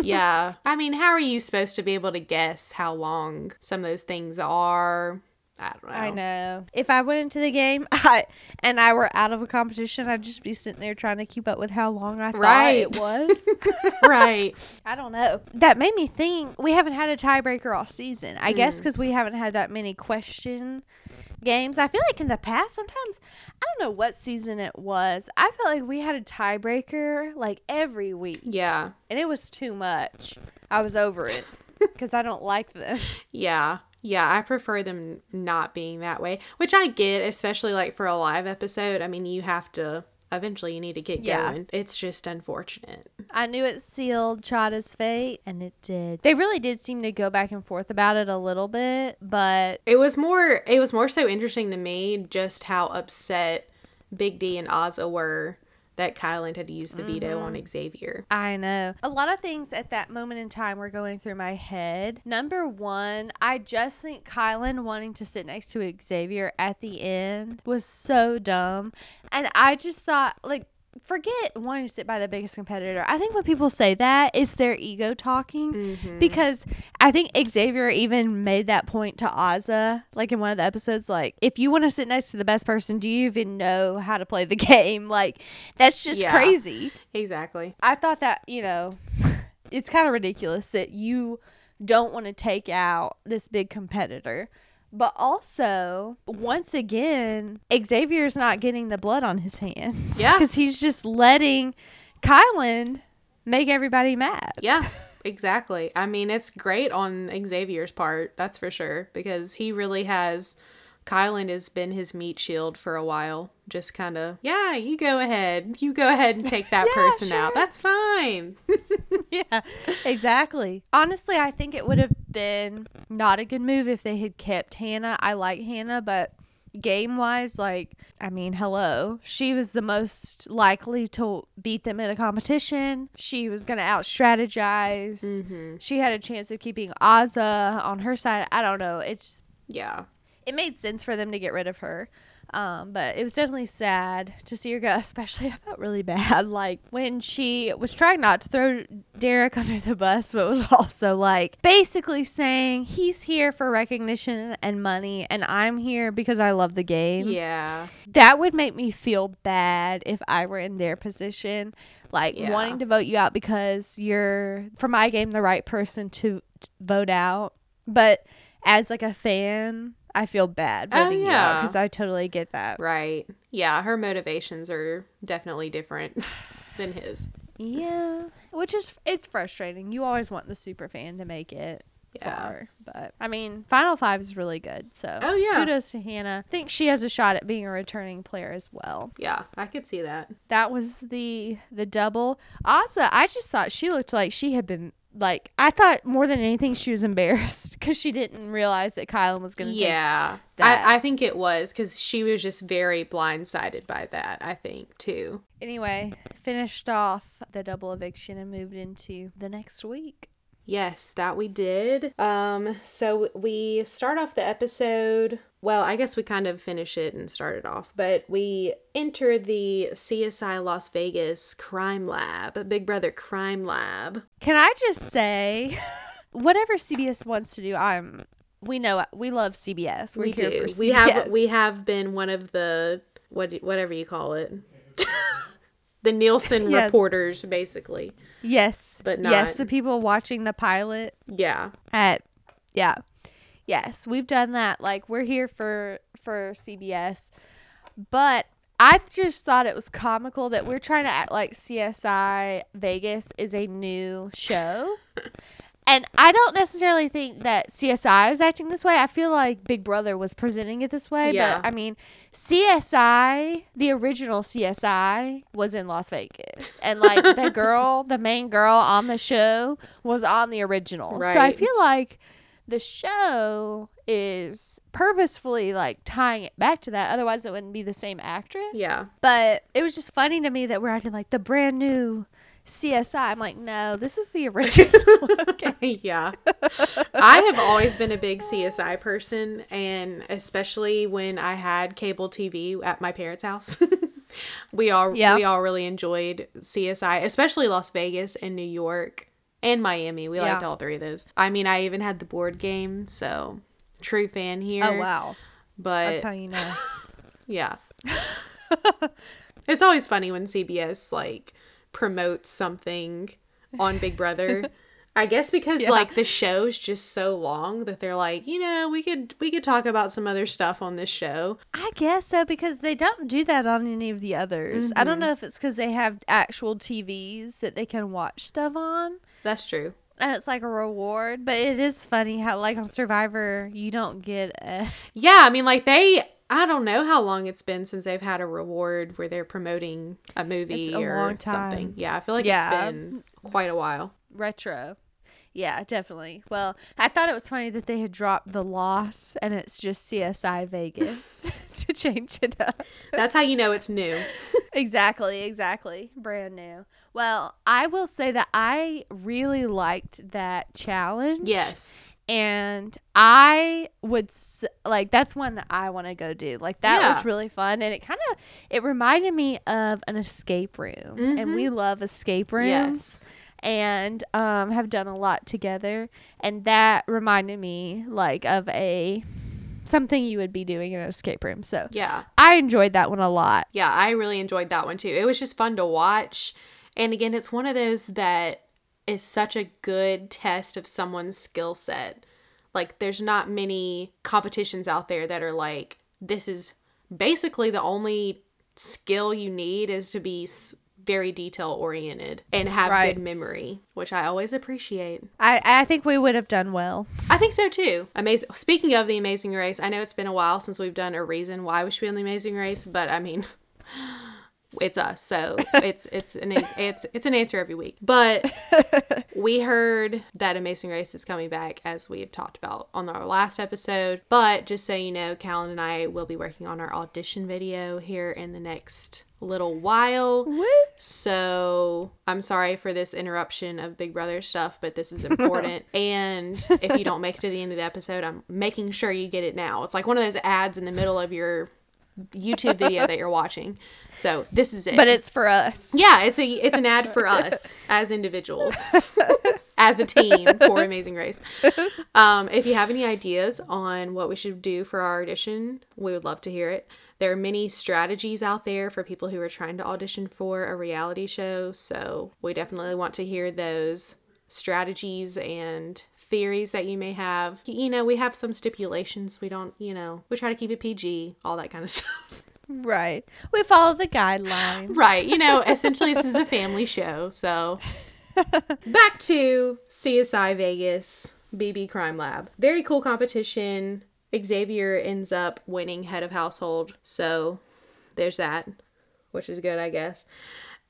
yeah. I mean, how are you supposed to be able to guess how long some of those things are? I don't know. I know. If I went into the game I, and I were out of a competition, I'd just be sitting there trying to keep up with how long I right. thought it was. right. I don't know. That made me think we haven't had a tiebreaker all season. I mm. guess because we haven't had that many question games. I feel like in the past, sometimes, I don't know what season it was. I felt like we had a tiebreaker like every week. Yeah. And it was too much. I was over it because I don't like them. Yeah. Yeah, I prefer them not being that way, which I get, especially like for a live episode. I mean, you have to eventually you need to get yeah. going. It's just unfortunate. I knew it sealed Chaddha's fate, and it did. They really did seem to go back and forth about it a little bit, but it was more. It was more so interesting to me just how upset Big D and Azah were that Kyland had used the veto mm-hmm. on Xavier. I know. A lot of things at that moment in time were going through my head. Number one, I just think Kyland wanting to sit next to Xavier at the end was so dumb. And I just thought, like, forget wanting to sit by the biggest competitor. I think when people say that, it's their ego talking mm-hmm. because I think Xavier even made that point to Azah, like in one of the episodes, like, if you want to sit next to the best person, do you even know how to play the game? Like, that's just yeah, crazy. Exactly. I thought that, you know, it's kind of ridiculous that you don't want to take out this big competitor but also, once again, Xavier's not getting the blood on his hands. Yeah. Because he's just letting Kyland make everybody mad. Yeah, exactly. I mean, it's great on Xavier's part, that's for sure, because he really has. Kyland has been his meat shield for a while. Just kind of, yeah, you go ahead. You go ahead and take that yeah, person sure. out. That's fine. yeah, exactly. Honestly, I think it would have been not a good move if they had kept Hannah. I like Hannah, but game wise, like, I mean, hello. She was the most likely to beat them in a competition. She was going to out strategize. Mm-hmm. She had a chance of keeping Azah on her side. I don't know. It's. Yeah. It made sense for them to get rid of her. Um, but it was definitely sad to see her go, especially I felt really bad. Like when she was trying not to throw Derek under the bus, but was also like basically saying he's here for recognition and money, and I'm here because I love the game. Yeah. That would make me feel bad if I were in their position. Like yeah. wanting to vote you out because you're, for my game, the right person to vote out. But as like a fan, I feel bad voting oh, yeah. because I totally get that. Right. Yeah, her motivations are definitely different than his. Yeah, which is it's frustrating. You always want the super fan to make it yeah. far, but I mean, Final Five is really good. So oh yeah, kudos to Hannah. I think she has a shot at being a returning player as well. Yeah, I could see that. That was the the double. Azah, I just thought she looked like she had been like I thought more than anything she was embarrassed because she didn't realize that Kyland was going to. Yeah, I, I think it was because she was just very blindsided by that. I think too. Anyway, finished off the double eviction and moved into the next week. Yes, that we did. Um, so we start off the episode. Well, I guess we kind of finish it and start it off, but we enter the CSI Las Vegas crime lab, Big Brother crime lab. Can I just say, whatever CBS wants to do, I'm. We know we love CBS. We're we here do. for CBS. We have we have been one of the what whatever you call it. the Nielsen yeah. reporters, basically. Yes, but not. Yes, the people watching the pilot. Yeah. At yeah, yes, we've done that. Like we're here for for CBS, but I just thought it was comical that we're trying to act like CSI Vegas is a new show. And I don't necessarily think that CSI was acting this way. I feel like Big Brother was presenting it this way. Yeah. But I mean, CSI, the original CSI, was in Las Vegas. And like the girl, the main girl on the show was on the original. So I feel like the show is purposefully like tying it back to that. Otherwise, it wouldn't be the same actress. Yeah. But it was just funny to me that we're acting like the brand new CSI. I'm like, no, this is the original. okay. yeah. I have always been a big CSI person, and especially when I had cable TV at my parents' house. we all Yeah. we all really enjoyed CSI, especially Las Vegas and New York and Miami. We liked all three of those. I mean, I even had the board game, so true fan oh, here. Oh wow, But that's how you know. yeah. it's always funny when CBS like promotes something on Big Brother. I guess because Yeah. like the show's just so long that they're like, you know, we could we could talk about some other stuff on this show. I guess so because they don't do that on any of the others. I don't mm-hmm. know if it's because they have actual TVs that they can watch stuff on. That's true. And it's like a reward, but it is funny how, like on Survivor, you don't get a. Yeah, I mean like they I don't know how long it's been since they've had a reward where they're promoting a movie a or something. Yeah, I feel like Yeah. it's been quite a while. retro. Yeah, definitely. Well, I thought it was funny that they had dropped the loss and it's just CSI Vegas to change it up. That's how you know it's new. Exactly, exactly. Brand new. Well, I will say that I really liked that challenge. Yes. And I would like that's one that I want to go do. Like that Yeah. looked really fun and it kind of it reminded me of an escape room. And we love escape rooms Mm-hmm. Yes. And um, have done a lot together. And that reminded me like of a something you would be doing in an escape room. So Yeah. I enjoyed that one a lot. Yeah, I really enjoyed that one too. It was just fun to watch. And again, it's one of those that is such a good test of someone's skill set. Like, there's not many competitions out there that are like, this is basically the only skill you need is to be very detail oriented and have Right. good memory, which I always appreciate. I, I think we would have done well. I think so too. Amazing. Speaking of the Amazing Race, I know it's been a while since we've done a reason why we should be on the Amazing Race, but I mean, it's us, so it's it's an it's it's an answer every week. But we heard that Amazing Race is coming back, as we have talked about on our last episode. But just so you know, Callan and I will be working on our audition video here in the next little while. What? So I'm sorry for this interruption of Big Brother stuff, but this is important. and if you don't make it to the end of the episode, I'm making sure you get it now. It's like one of those ads in the middle of your YouTube video that you're watching. So this is it. But it's for us. yeah, it's a it's an ad for us as individuals. As a team for Amazing Race. Um, if you have any ideas on what we should do for our audition, we would love to hear it. There are many strategies out there for people who are trying to audition for a reality show, so we definitely want to hear those strategies and theories that you may have. You know, we have some stipulations. We don't, you know, we try to keep it PG, all that kind of stuff. Right. We follow the guidelines. Right. You know, essentially, this is a family show. So, back to CSI Vegas BB Crime Lab. Very cool competition. Xavier ends up winning head of household. So, there's that, which is good, I guess.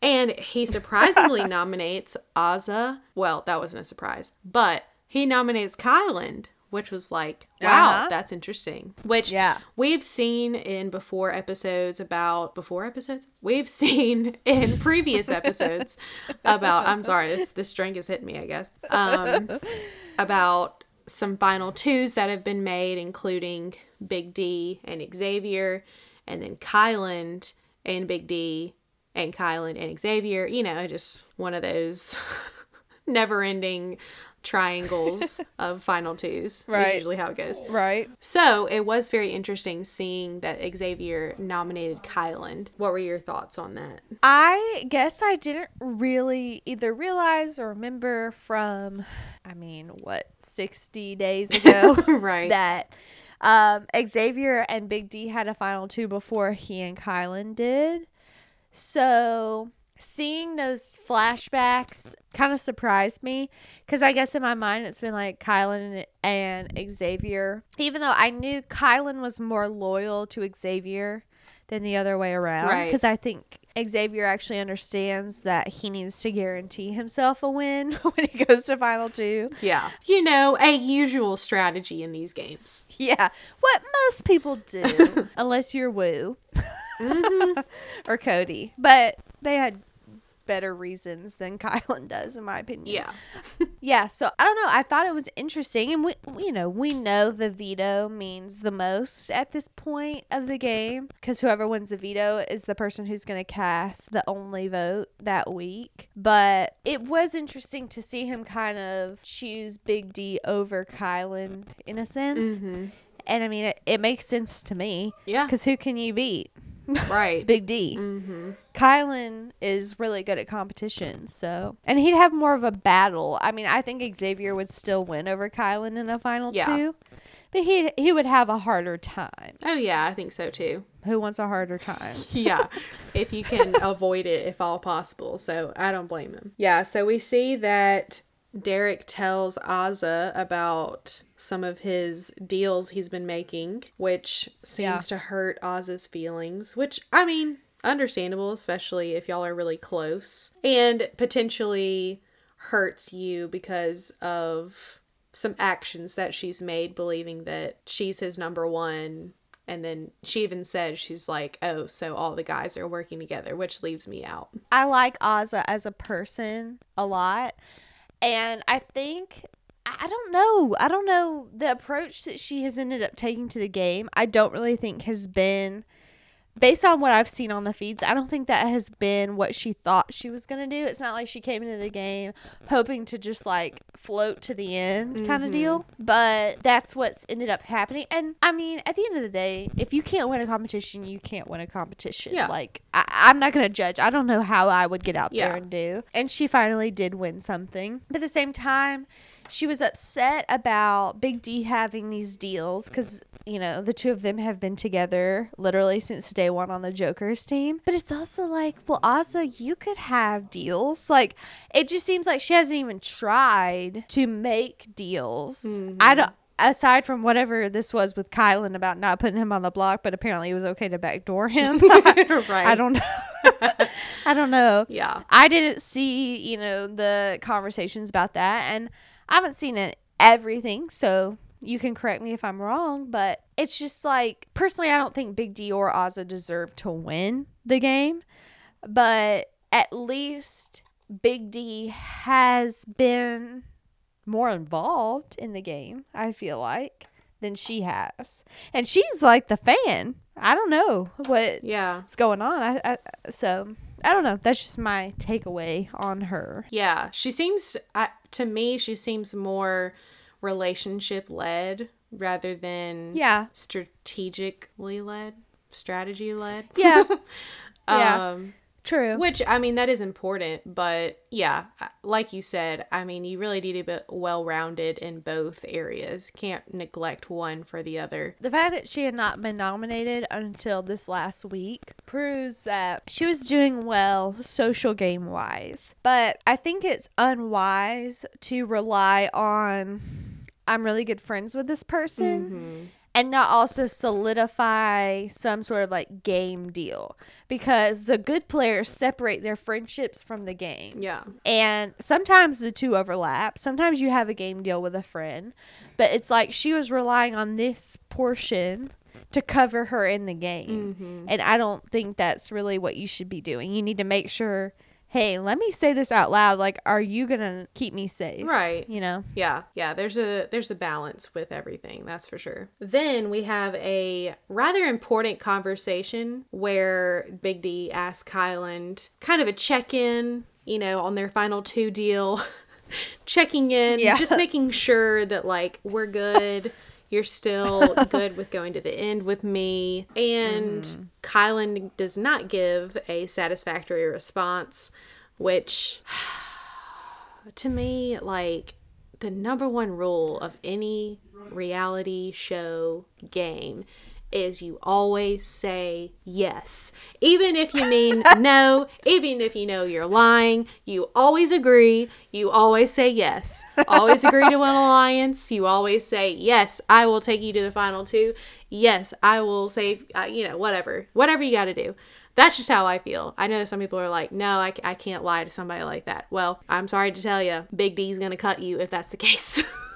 And he surprisingly nominates Azah. Well, that wasn't a surprise, but he nominates Kyland, which was like, wow, Uh-huh. that's interesting. Which Yeah. we've seen in before episodes about before episodes we've seen in previous episodes about i'm sorry this this drink is hitting me i guess um about some final twos that have been made including big d and xavier and then kyland and big d and kyland and xavier you know just one of those never ending triangles of final twos Right. usually how it goes Right. so it was very interesting seeing that Xavier nominated Kyland. What were your thoughts on that? I guess I didn't really either realize or remember from, I mean, what, 60 days ago Right. that um, Xavier and Big D had a final two before he and Kyland did. So seeing those flashbacks kind of surprised me because I guess in my mind it's been like Kyland and Xavier. Even though I knew Kyland was more loyal to Xavier than the other way around, Right. because I think Xavier actually understands that he needs to guarantee himself a win when he goes to final two. Yeah. You know, a usual strategy in these games. Yeah, what most people do, unless you're Woo mm-hmm. or Cody. But they had better reasons than Kyland does, in my opinion. Yeah. Yeah, so I don't know. I thought it was interesting, and we, you know, we know the veto means the most at this point of the game because whoever wins the veto is the person who's going to cast the only vote that week. But it was interesting to see him kind of choose Big D over Kyland in a sense, mm-hmm. and I mean, it, it makes sense to me Yeah. because who can you beat? Right. Big D. Mm-hmm. Kyland is really good at competition, so and he'd have more of a battle. I mean, I think Xavier would still win over Kyland in a final Yeah. two, but he he would have a harder time. Oh, yeah, I think so too. Who wants a harder time? yeah, if you can avoid it if all possible. So I don't blame him. Yeah, so we see that Derek tells Azah about some of his deals he's been making, which seems Yeah. to hurt Oz's feelings, which I mean, understandable, especially if y'all are really close, and potentially hurts you because of some actions that she's made believing that she's his number one and then she even said she's like oh so all the guys are working together which leaves me out I like Azah as a person a lot. And I think I don't know. I don't know the approach that she has ended up taking to the game. I don't really think has been based on what I've seen on the feeds. I don't think that has been what she thought she was going to do. It's not like she came into the game hoping to just like float to the end kind of mm-hmm. deal, but that's what's ended up happening. And I mean, at the end of the day, if you can't win a competition, you can't win a competition. Yeah. Like I, I'm not going to judge. I don't know how I would get out Yeah. there and do. And she finally did win something. But at the same time, she was upset about Big D having these deals because, you know, the two of them have been together literally since day one on the Joker's team. But it's also like, well, also, you could have deals. Like, it just seems like she hasn't even tried to make deals. Mm-hmm. I don't. Aside from whatever this was with Kyland about not putting him on the block, but apparently it was okay to backdoor him. Right. I don't know. I don't know. yeah I didn't see, you know, the conversations about that, and I haven't seen it everything, so you can correct me if I'm wrong, but it's just like personally, I don't think Big D or Azah deserve to win the game, but at least Big D has been more involved in the game. I feel like than she has, and she's like the fan. I don't know what yeah what's going on. I, I so I don't know. That's just my takeaway on her. yeah she seems I, to me she seems more relationship led rather than Yeah. strategically led strategy led Yeah. Yeah. Um, True. Which I mean that is important, but yeah, like you said, I mean you really need to be well rounded in both areas. Can't neglect one for the other. The fact that she had not been nominated until this last week proves that she was doing well social game wise. But I think it's unwise to rely on I'm really good friends with this person mm-hmm. And not also solidify some sort of like game deal because the good players separate their friendships from the game. Yeah. And sometimes the two overlap. Sometimes you have a game deal with a friend, but it's like she was relying on this portion to cover her in the game. Mm-hmm. And I don't think that's really what you should be doing. You need to make sure, hey, let me say this out loud. Like, are you going to keep me safe? Right. You know? Yeah, yeah, there's a there's a balance with everything, that's for sure. Then we have a rather important conversation where Big D asks Kyland kind of a check-in, you know, on their final two deal. Checking in, Yeah. just making sure that like we're good. You're still good with going to the end with me. And mm. Kyland does not give a satisfactory response, which to me, like the number one rule of any reality show game is you always say yes. Even if you mean no, even if you know you're lying, you always agree. You always say yes. Always agree to an alliance. You always say, yes, I will take you to the final two. Yes, I will save, uh, you know, whatever. Whatever you got to do. That's just how I feel. I know some people are like, no, I, I can't lie to somebody like that. Well, I'm sorry to tell you, Big D's going to cut you if that's the case.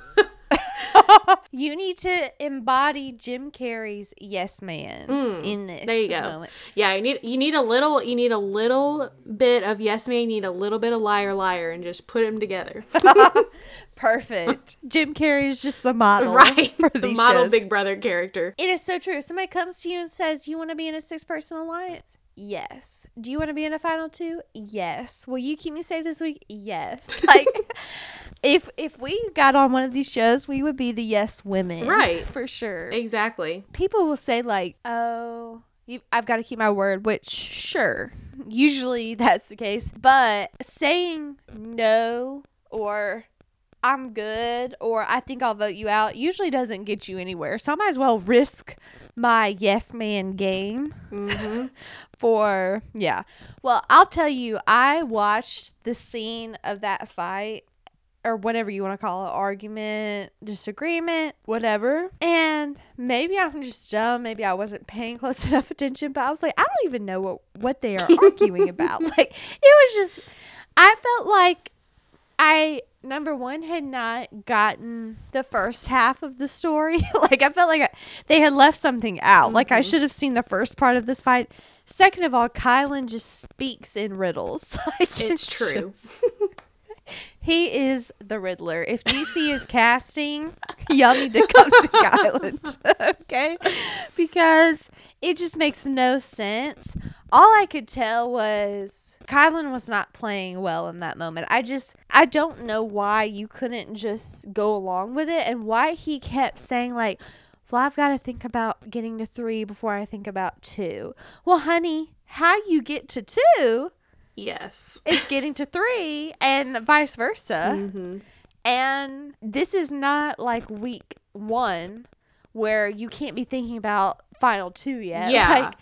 you need to embody Jim Carrey's yes man mm, in this. There you go. Moment. Yeah, you need you need a little you need a little bit of yes man, you need a little bit of liar liar and just put them together. Perfect. Jim Carrey is just the model. Right. The model shows. big brother character. It is so true. Somebody comes to you and says, You want to be in a six person alliance? Yes. Do you want to be in a final two? Yes. Will you keep me safe this week? Yes. Like if if we got on one of these shows, we would be the yes women. Right. For sure. Exactly. People will say like, "Oh, you, I've got to keep my word," which sure. Usually that's the case, but saying no or I'm good or I think I'll vote you out usually doesn't get you anywhere. So I might as well risk my yes man game mm-hmm. for, yeah. Well, I'll tell you, I watched the scene of that fight or whatever you want to call it argument, disagreement, whatever. And maybe I'm just dumb. Maybe I wasn't paying close enough attention, but I was like, I don't even know what, what they are arguing about. Like, it was just, I felt like I number one had not gotten the first half of the story. like I felt like I, they had left something out. Mm-hmm. Like I mm-hmm. should have seen the first part of this fight. Second of all, Kyland just speaks in riddles. like, it's, it's true. Just, he is the Riddler. If DC is casting, y'all need to come to Kyland. okay? Because it just makes no sense. All I could tell was Kyland was not playing well in that moment. I just I don't know why you couldn't just go along with it and why he kept saying like well, I've got to think about getting to three before I think about two. Well, honey, how you get to two Yes. It's getting to three and vice versa. Mm-hmm. And this is not like week one where you can't be thinking about final two yet. Yeah. Like,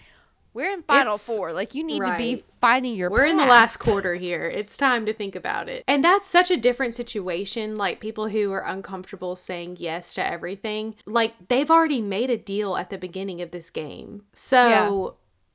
we're in final it's, four. Like you need right. to be finding your. We're path. in the last quarter here. It's time to think about it, and that's such a different situation. Like people who are uncomfortable saying yes to everything, like they've already made a deal at the beginning of this game. So, yeah.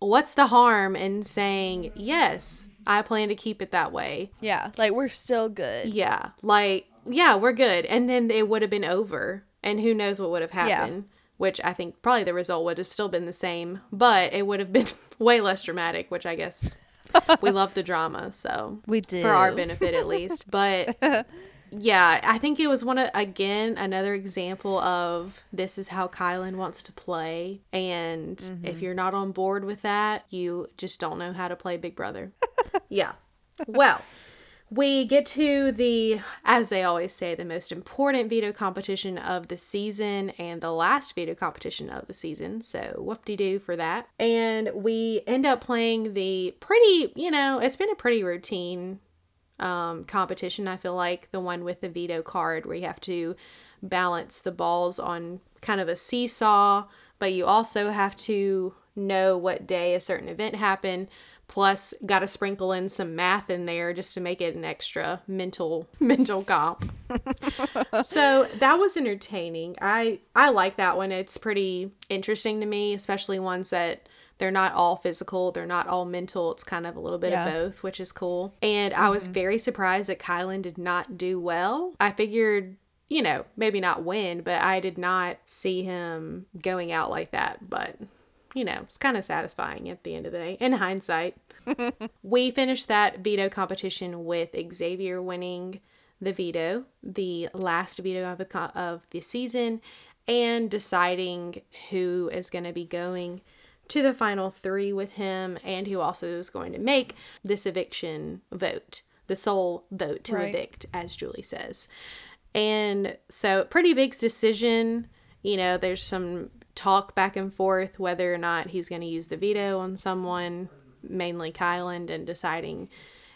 what's the harm in saying yes? I plan to keep it that way. Yeah, like we're still good. Yeah, like yeah, we're good. And then it would have been over, and who knows what would have happened. Yeah. Which I think probably the result would have still been the same, but it would have been way less dramatic. Which I guess we love the drama, so we do for our benefit at least. But yeah, I think it was one of again another example of this is how Kyland wants to play, and mm-hmm. if you're not on board with that, you just don't know how to play Big Brother. yeah. Well, we get to the, as they always say, the most important veto competition of the season and the last veto competition of the season. So, whoop de doo for that. And we end up playing the pretty, you know, it's been a pretty routine um, competition. I feel like the one with the veto card where you have to balance the balls on kind of a seesaw, but you also have to know what day a certain event happened. Plus, got to sprinkle in some math in there just to make it an extra mental mental comp. so that was entertaining. I I like that one. It's pretty interesting to me, especially ones that they're not all physical, they're not all mental. It's kind of a little bit yeah. of both, which is cool. And mm-hmm. I was mm-hmm. very surprised that Kyland did not do well. I figured, you know, maybe not win, but I did not see him going out like that. But, you know, it's kind of satisfying at the end of the day, in hindsight. we finished that veto competition with Xavier winning the veto, the last veto of the, of the season, and deciding who is going to be going to the final three with him and who also is going to make this eviction vote, the sole vote to right. evict, as Julie says. And so, pretty big decision. You know, there's some talk back and forth whether or not he's going to use the veto on someone, mainly Kyland, and deciding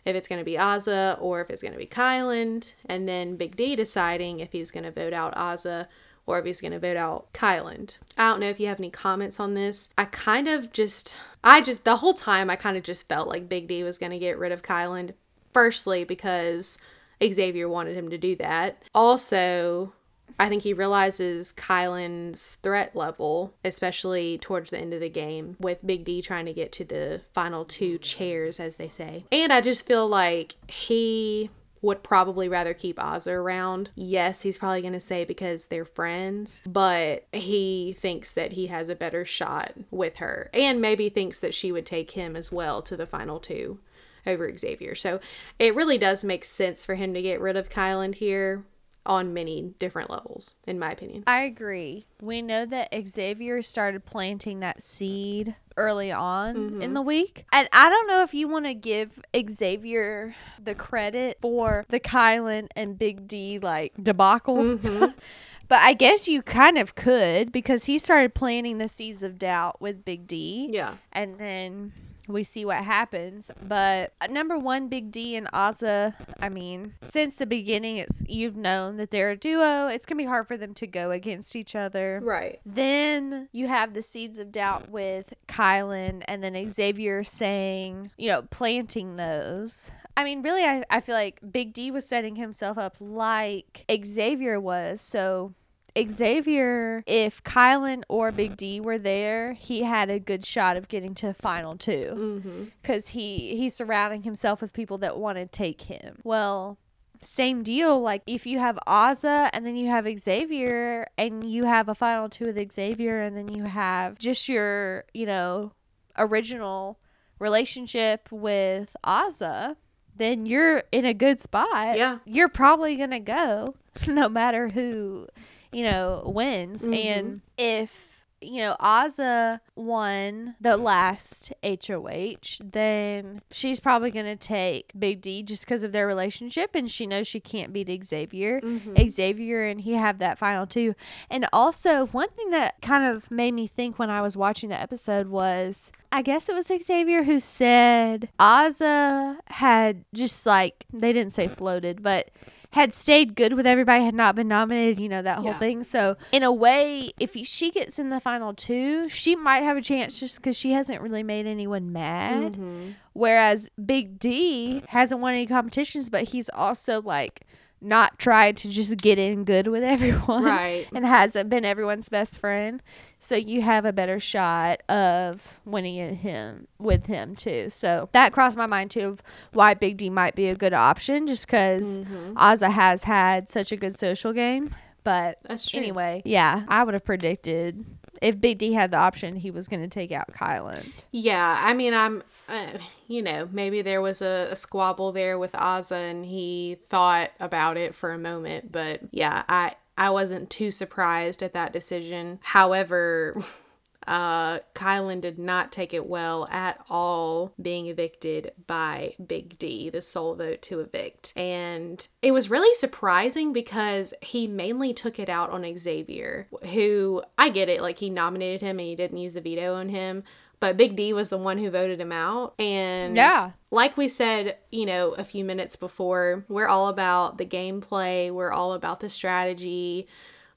if it's going to be Azah or if it's going to be Kyland. And then Big D deciding if he's going to vote out Azah or if he's going to vote out Kyland. I don't know if you have any comments on this. I kind of just, I just, the whole time, I kind of just felt like Big D was going to get rid of Kyland. Firstly, because Xavier wanted him to do that. Also, I think he realizes Kyland's threat level, especially towards the end of the game, with Big D trying to get to the final two chairs, as they say. And I just feel like he would probably rather keep Azah around. Yes, he's probably going to say because they're friends, but he thinks that he has a better shot with her and maybe thinks that she would take him as well to the final two over Xavier. So it really does make sense for him to get rid of Kyland here on many different levels, in my opinion. I agree. We know that Xavier started planting that seed early on mm-hmm. in the week. And I don't know if you want to give Xavier the credit for the Kyland and Big D like debacle. Mm-hmm. but I guess you kind of could because he started planting the seeds of doubt with Big D. Yeah. And then we see what happens. But uh, number one, Big D and Azah, I mean, since the beginning, it's you've known that they're a duo. It's gonna be hard for them to go against each other. Right. Then you have the seeds of doubt with Kyland and then Xavier saying, you know, planting those. I mean, really, I, I feel like Big D was setting himself up like Xavier was. So Xavier, if Kyland or Big D were there, he had a good shot of getting to final two because mm-hmm. he he's surrounding himself with people that want to take him. Well, same deal. Like if you have Azah and then you have Xavier and you have a final two with Xavier and then you have just your you know original relationship with Azah, then you're in a good spot. Yeah, you're probably gonna go no matter who you know, wins. Mm-hmm. And if, you know, Azah won the last HOH, then she's probably going to take Big D just because of their relationship and she knows she can't beat Xavier. Mm-hmm. Xavier and he have that final two. And also, one thing that kind of made me think when I was watching the episode was I guess it was Xavier who said Azah had just like, they didn't say floated, but had stayed good with everybody, had not been nominated, you know, that whole yeah. thing. So, in a way, if she gets in the final two, she might have a chance just because she hasn't really made anyone mad. Mm-hmm. Whereas Big D hasn't won any competitions, but he's also like not tried to just get in good with everyone. Right. And hasn't been everyone's best friend. So you have a better shot of winning him with him too. So that crossed my mind too of why Big D might be a good option just because mm-hmm. Azah has had such a good social game. But anyway, yeah, I would have predicted if Big D had the option, he was going to take out Kyland. Yeah, I mean, I'm uh, you know, maybe there was a, a, squabble there with Azah and he thought about it for a moment. But yeah, I, I wasn't too surprised at that decision. However, uh, Kyland did not take it well at all being evicted by Big D, the sole vote to evict. And it was really surprising because he mainly took it out on Xavier, who I get it, like he nominated him and he didn't use the veto on him but Big D was the one who voted him out. And yeah. like we said, you know, a few minutes before, we're all about the gameplay, we're all about the strategy.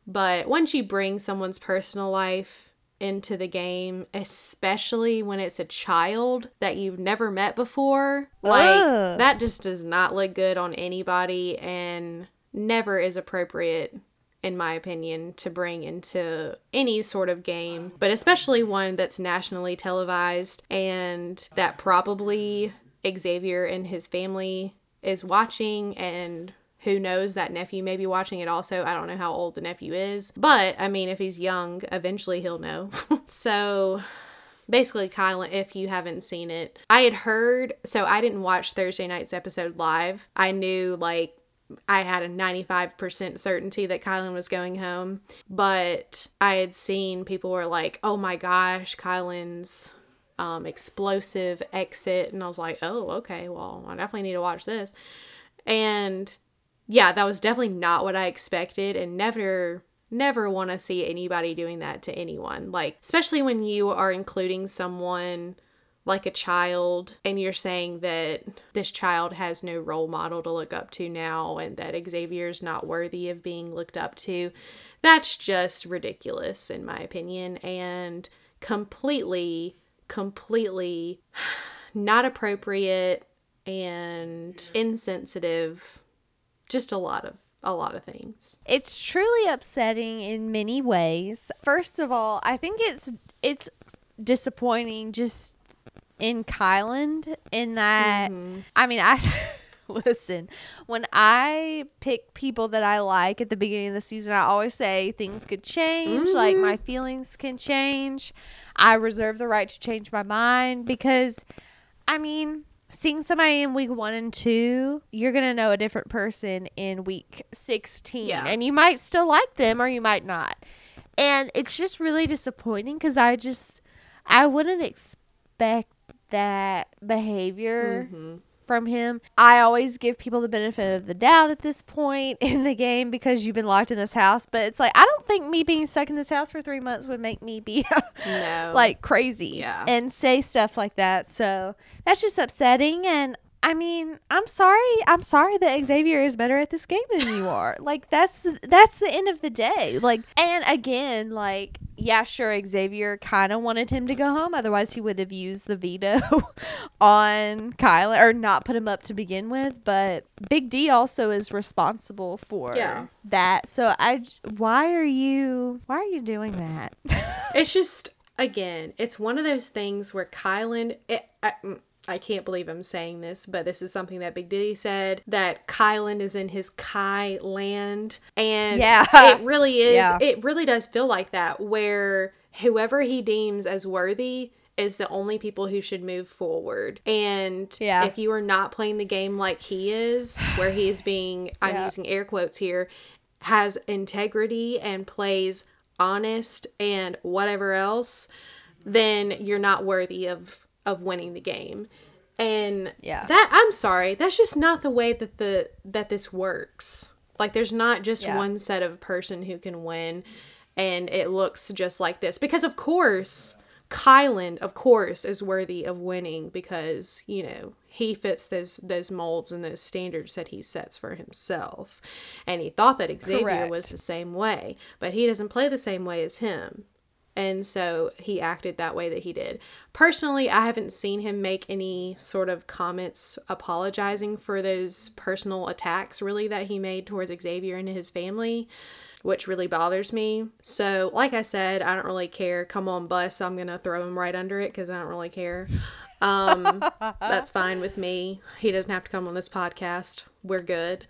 But once you bring someone's personal life into the game, especially when it's a child that you've never met before, like Ugh. that just does not look good on anybody and never is appropriate in my opinion, to bring into any sort of game, but especially one that's nationally televised and that probably Xavier and his family is watching and who knows that nephew may be watching it also. I don't know how old the nephew is, but I mean, if he's young, eventually he'll know. so basically Kyland if you haven't seen it. I had heard so I didn't watch Thursday night's episode live. I knew like I had a 95% certainty that Kyland was going home, but I had seen people were like, "Oh my gosh, Kyland's um, explosive exit," and I was like, "Oh, okay, well, I definitely need to watch this." And yeah, that was definitely not what I expected, and never never want to see anybody doing that to anyone. Like, especially when you are including someone like a child and you're saying that this child has no role model to look up to now and that Xavier's not worthy of being looked up to, that's just ridiculous in my opinion and completely completely not appropriate and insensitive just a lot of a lot of things. It's truly upsetting in many ways. First of all, I think it's it's disappointing just in Kyland in that mm-hmm. I mean I listen when I pick people that I like at the beginning of the season I always say things could change mm-hmm. like my feelings can change I reserve the right to change my mind because I mean seeing somebody in week one and two, you're gonna know a different person in week sixteen, yeah. and you might still like them or you might not. And it's just really disappointing because I just I wouldn't expect that behavior mm-hmm from him. I always give people the benefit of the doubt at this point in the game because you've been locked in this house. But it's like I don't think me being stuck in this house for three months would make me be no. like crazy yeah. and say stuff like that. So that's just upsetting and I mean, I'm sorry. I'm sorry that Xavier is better at this game than you are. like that's that's the end of the day. Like and again, like yeah, sure Xavier kind of wanted him to go home otherwise he would have used the veto on Kyle or not put him up to begin with, but Big D also is responsible for yeah. that. So I why are you why are you doing that? it's just again, it's one of those things where Kyland. it, I, I can't believe I'm saying this, but this is something that Big Diddy said that Kyland is in his Kai land. And yeah. it really is, yeah. it really does feel like that, where whoever he deems as worthy is the only people who should move forward. And yeah. if you are not playing the game like he is, where he is being, I'm yeah. using air quotes here, has integrity and plays honest and whatever else, then you're not worthy of of winning the game. And yeah. that I'm sorry, that's just not the way that the that this works. Like there's not just yeah. one set of person who can win and it looks just like this because of course Kyland, of course, is worthy of winning because, you know, he fits those those molds and those standards that he sets for himself. And he thought that Xavier Correct. was the same way, but he doesn't play the same way as him and so he acted that way that he did. Personally, I haven't seen him make any sort of comments apologizing for those personal attacks really that he made towards Xavier and his family, which really bothers me. So, like I said, I don't really care. Come on, bus. I'm going to throw him right under it cuz I don't really care. Um, that's fine with me. He doesn't have to come on this podcast. We're good.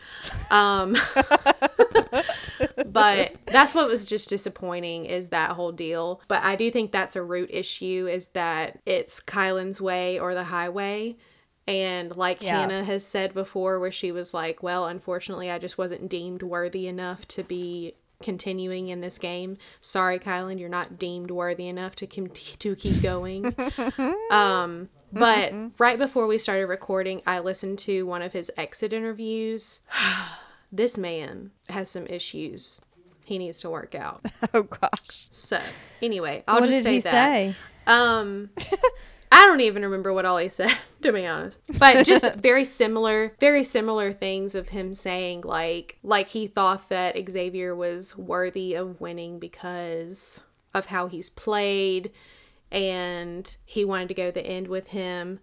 Um, but that's what was just disappointing is that whole deal. But I do think that's a root issue is that it's Kyland's way or the highway. And like yeah. Hannah has said before, where she was like, well, unfortunately, I just wasn't deemed worthy enough to be continuing in this game. Sorry, Kyland, you're not deemed worthy enough to com- to keep going. um, but right before we started recording, I listened to one of his exit interviews. this man has some issues he needs to work out. Oh gosh. So anyway, I'll what just say that. Say? Um I don't even remember what all he said, to be honest. But just very similar, very similar things of him saying like like he thought that Xavier was worthy of winning because of how he's played and he wanted to go the end with him.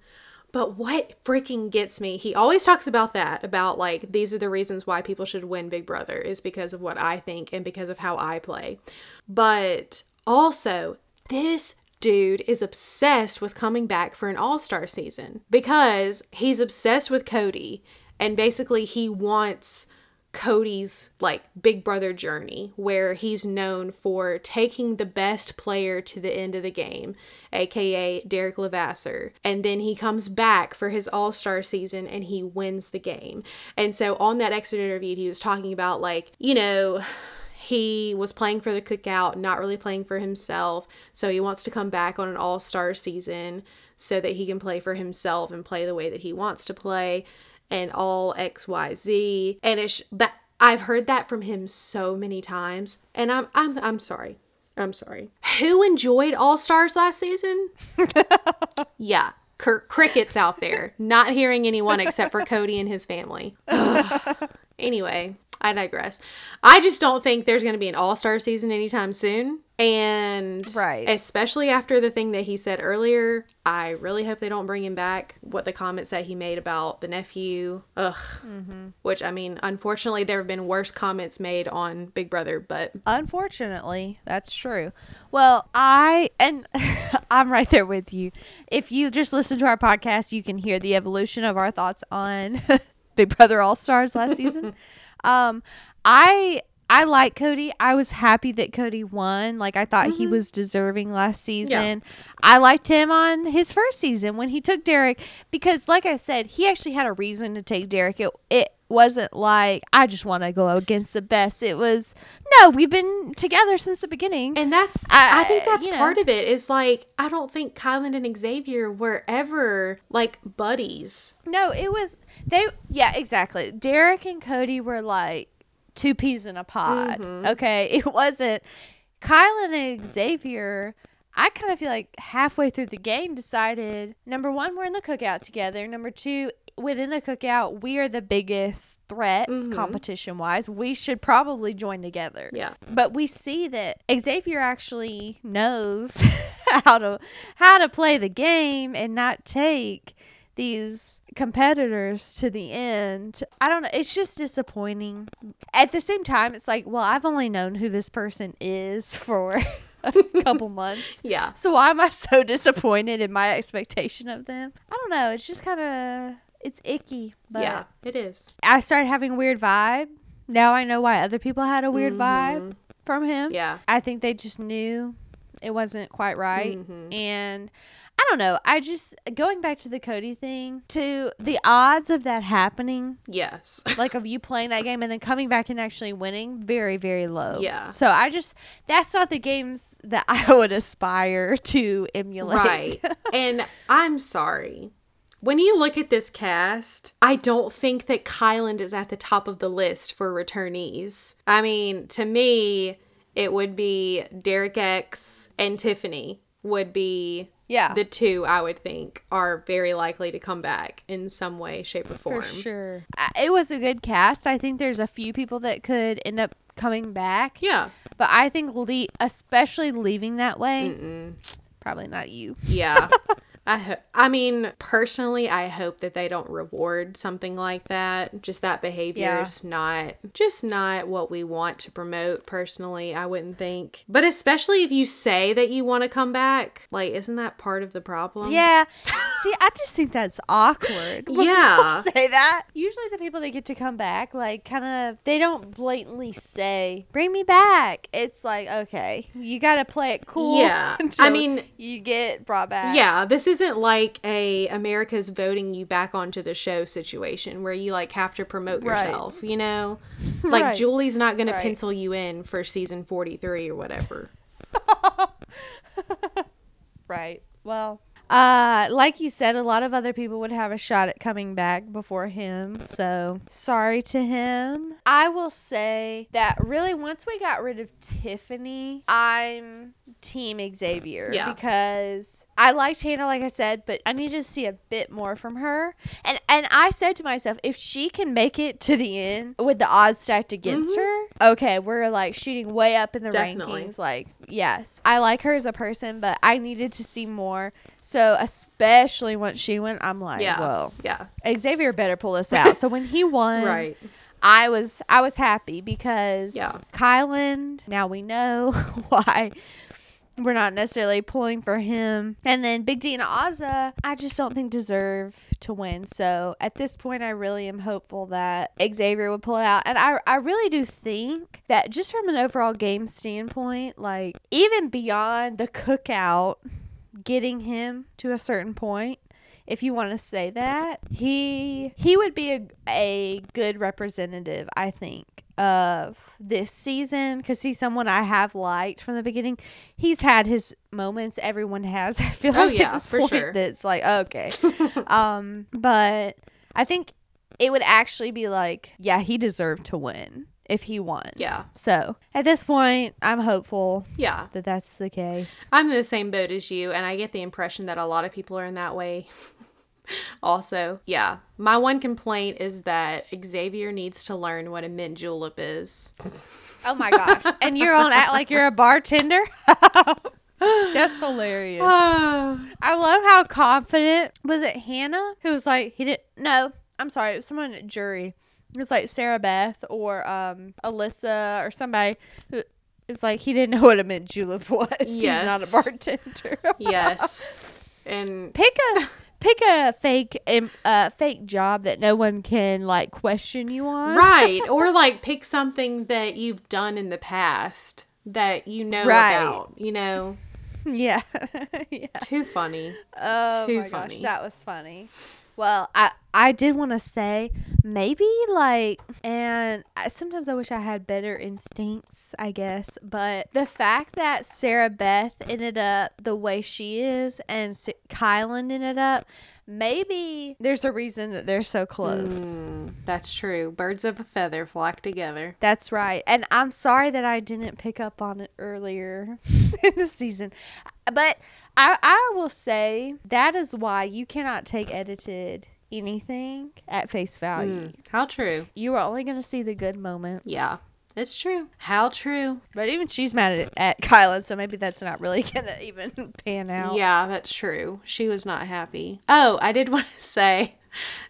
But what freaking gets me, he always talks about that, about like, these are the reasons why people should win Big Brother, is because of what I think and because of how I play. But also, this dude is obsessed with coming back for an all star season because he's obsessed with Cody and basically he wants Cody's like big brother journey where he's known for taking the best player to the end of the game, aka Derek Levasseur, and then he comes back for his All-Star season and he wins the game. And so on that exit interview he was talking about like, you know, he was playing for the cookout, not really playing for himself, so he wants to come back on an All-Star season so that he can play for himself and play the way that he wants to play and all XYZ. And it's that I've heard that from him so many times. And I'm I'm I'm sorry. I'm sorry. Who enjoyed All Stars last season? yeah. cr- crickets out there. Not hearing anyone except for Cody and his family. anyway, I digress. I just don't think there's going to be an all star season anytime soon. And Right. especially after the thing that he said earlier, I really hope they don't bring him back. What the comments that he made about the nephew. Ugh. Which, I mean, unfortunately, there have been worse comments made on Big Brother, but Unfortunately, that's true. Well, I and I'm right there with you. If you just listen to our podcast, you can hear the evolution of our thoughts on Big Brother All Stars last season. um, I I like Cody. I was happy that Cody won. Like I thought he mm-hmm. was deserving last season. I liked him on his first season when he took Derek because like I said, he actually had a reason to take Derek. It it wasn't like I just want to go against the best. It was no, we've been together since the beginning. And that's I, I- think that's you know. part of it is like I don't think Kyland and Xavier were ever like buddies. No, it was they. Yeah, exactly. Derek and Cody were like two peas in a pod. Mm-hmm. Okay, it wasn't. Kyland and Xavier. I kind of feel like halfway through the game decided number one we're in the cookout together. Number two within the cookout we are the biggest threats mm-hmm. competition wise. We should probably join together. Yeah. But we see that Xavier actually knows how to how to play the game and not take these competitors to the end. I don't know. It's just disappointing. At the same time, it's like, well, I've only known who this person is for a couple months. Yeah. So why am I so disappointed in my expectation of them? I don't know. It's just kind of it's icky. But yeah, it is. I started having a weird vibe. Now I know why other people had a weird vibe from him. Yeah. I think they just knew it wasn't quite right. Mm-hmm. And I don't know. I just going back to the Cody thing, to the odds of that happening, Yes. like of you playing that game and then coming back and actually winning, very, very low. Yeah. So I just that's not the games that I would aspire to emulate. right. and I'm sorry. When you look at this cast, I don't think that Kyland is at the top of the list for returnees. I mean, to me, it would be Derek X and Tiffany would be Yeah. the two I would think are very likely to come back in some way, shape, or form. For sure. Uh, It was a good cast. I think there's a few people that could end up coming back. Yeah. But I think, le- especially leaving that way, probably not you. Yeah. I ho- I mean, personally, I hope that they don't reward something like that. Just that behavior's not just not what we want to promote personally, I wouldn't think. But especially if you say that you want to come back, like isn't that part of the problem? Yeah. See, I just think that's awkward. Yeah. say that. Usually, the people that get to come back, like, kind of, they don't blatantly say, "Bring me back." It's like, okay, you got to play it cool. Yeah. I mean- you get brought back. Yeah, this isn't like a America's voting you back onto the show situation where you like have to promote Right. yourself, you know? Like Right. Julie's not going Right. to pencil you in for season 43 or whatever. Right. Well, uh, like you said, a lot of other people would have a shot at coming back before him. So sorry to him. I will say that really, once we got rid of Tiffany, I'm Team Xavier Yeah. because I liked Hannah, like I said, but I need to see a bit more from her. And and I said to myself, if she can make it to the end with the odds stacked against mm-hmm. her, okay, we're like shooting way up in the Definitely. rankings. Like, yes, I like her as a person, but I needed to see more. So, especially once she went, I'm like, Yeah. whoa, Yeah. Xavier better pull this out. so when he won, Right. I was I was happy because Yeah. Kyland. Now we know why we're not necessarily pulling for him. And then Big D and Azah, I just don't think deserve to win. So at this point, I really am hopeful that Xavier would pull it out. And I, I really do think that just from an overall game standpoint, like even beyond the cookout, getting him to a certain point if you want to say that he he would be a, a good representative i think of this season because he's someone i have liked from the beginning he's had his moments everyone has i feel Oh, like yeah, at this for point sure. that's like okay um but i think it would actually be like yeah he deserved to win if he won. Yeah. So at this point, I'm hopeful Yeah. that that's the case. I'm in the same boat as you, and I get the impression that a lot of people are in that way. also, yeah. My one complaint is that Xavier needs to learn what a mint julep is. Oh my gosh. and you're on act like you're a bartender? That's hilarious. Oh, I love how confident was it Hannah who was like he didn't no, I'm sorry, it was someone at jury. It was like Sarah Beth or um Alyssa or somebody who is like he didn't know what a mint julep was. He's not a bartender. yes. And pick a pick a fake um, uh fake job that no one can like question you on. right, or like pick something that you've done in the past that you know Right. about, you know. Yeah. yeah. Too funny. Oh Too my funny. gosh, that was funny. Well, I I did want to say maybe like and I, sometimes I wish I had better instincts, I guess, but the fact that Sarah Beth ended up the way she is and S- Kyland ended up maybe there's a reason that they're so close. Mm, that's true. Birds of a feather flock together. That's right. And I'm sorry that I didn't pick up on it earlier in the season. But I I will say that is why you cannot take edited anything at face value. Mm, how true. You are only going to see the good moments. Yeah, it's true. How true. But even she's mad at, at Kyla, so maybe that's not really going to even pan out. Yeah, that's true. She was not happy. Oh, I did want to say,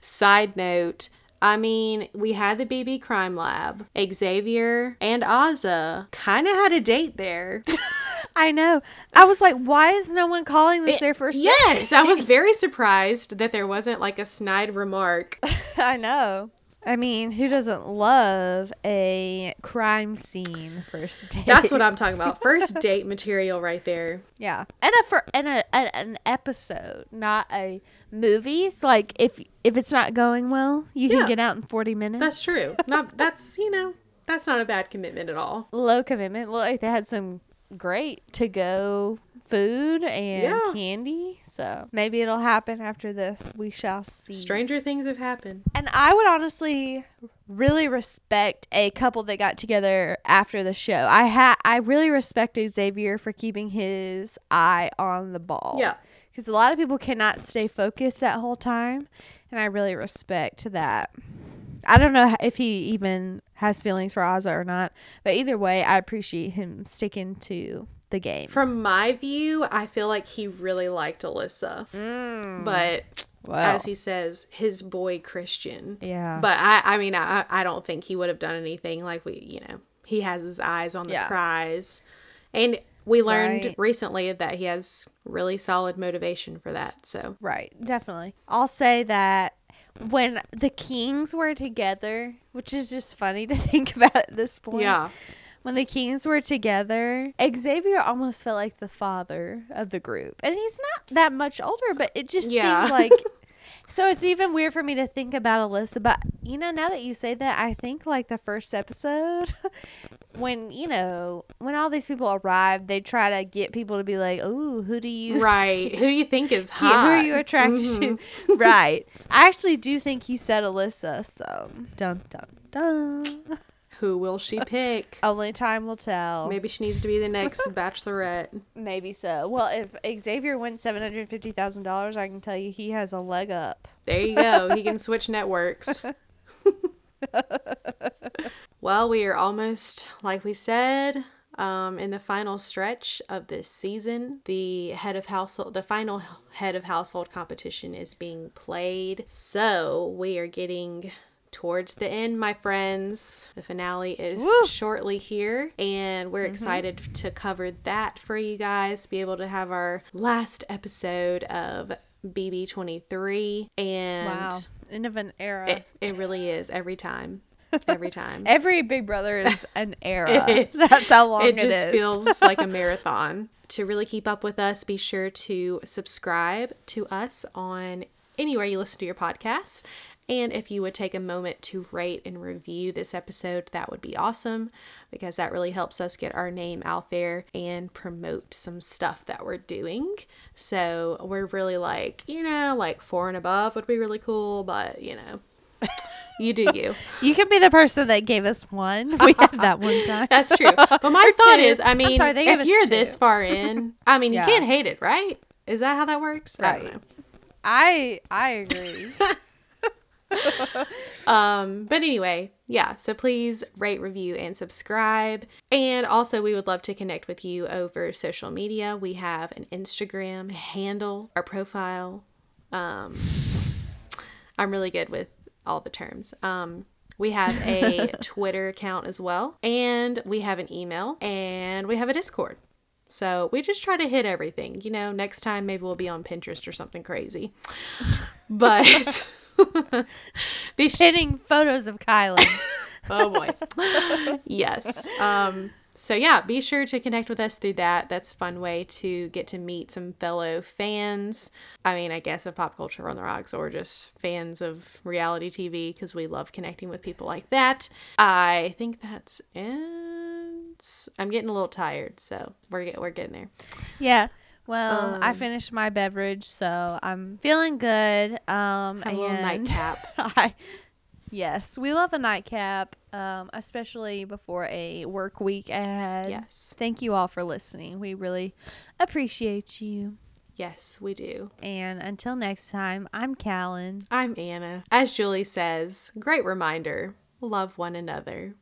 side note. I mean, we had the BB Crime Lab. Xavier and Azah kind of had a date there. I know. I was like, why is no one calling this their first yes, I was very surprised that there wasn't like a snide remark. I know. I mean, who doesn't love a crime scene first date? That's what I'm talking about. First date material right there. Yeah, and a for and a, a an episode, not a movie. So like, if if it's not going well, you Yeah. can get out in forty minutes. That's true. Not that's you know that's not a bad commitment at all. Low commitment. Well, like they had some great to go food and Yeah. candy. So maybe it'll happen after this. We shall see. Stranger things have happened. And I would honestly really respect a couple that got together after the show. I ha I really respect Xavier for keeping his eye on the ball. Yeah. Because a lot of people cannot stay focused that whole time, and I really respect that. I don't know if he even has feelings for Azah or not, but either way, I appreciate him sticking to the game. From my view, I feel like he really liked Alyssa. Mm. But Wow. as he says, his boy Christian. Yeah. But I, I mean, I, I don't think he would have done anything like we, you know, he has his eyes on the Yeah. prize. And we learned Right. recently that he has really solid motivation for that. So, Right, definitely. I'll say that when the Kings were together, which is just funny to think about at this point. yeah. When the Kings were together, Xavier almost felt like the father of the group. And he's not that much older, but it just Yeah. seemed like So it's even weird for me to think about Alyssa, but you know, now that you say that, I think like the first episode when, you know, when all these people arrive, they try to get people to be like, "Ooh, who do you Right. Who do you think is hot? who are you attracted to? Mm-hmm. right. I actually do think he said Alyssa, so dun dun dun. Who will she pick? Only time will tell. Maybe, she needs to be the next bachelorette. Maybe so. Well, if Xavier wins seven hundred fifty thousand dollars, I can tell you he has a leg up. There you go. He can switch networks. well, we are almost, like we said, um, in the final stretch of this season. The head of household, the final head of household competition is being played. So we are getting towards the end, my friends. The finale is Woo! shortly here, and we're mm-hmm. excited to cover that for you guys. Be able to have our last episode of BB23 and Wow. End of an era. it, it really is every time. Every time. Every Big Brother is an era. Is. That's how long it it just is. feels like a marathon. To really keep up with us, be sure to subscribe to us on anywhere you listen to your podcasts. And if you would take a moment to rate and review this episode, that would be awesome because that really helps us get our name out there and promote some stuff that we're doing. So we're really like, you know, like four and above would be really cool, but you know, You do you. You can be the person that gave us one. We had that one time. That's true. But my thought two. is, I mean, sorry, if you're two. this far in, I mean, Yeah. you can't hate it, right? Is that how that works? I Right. know. I I agree. Um, but anyway, yeah, so please rate, review, and subscribe. And also, we would love to connect with you over social media. We have an Instagram handle, our profile. Um, I'm really good with all the terms. Um, we have a Twitter account as well, and we have an email, and we have a Discord. So we just try to hit everything. You know, next time maybe we'll be on Pinterest or something crazy. But be sure Hitting photos of Kyland. oh boy. Yes. Um so yeah be sure to connect with us through that. That's a fun way to get to meet some fellow fans. I mean i guess of pop culture on the rocks or just fans of reality tv because we love connecting with people like that. I think that's it. I'm getting a little tired so we're, get, we're getting there. Yeah. Well, I Um, finished my beverage, so I'm feeling good. Um, have a little and nightcap I, yes, we love a nightcap, um, especially before a work week ahead. yes Thank you all for listening. We really appreciate you. yes we do And until next time, I'm Callan. i'm anna as julie says great reminder love one another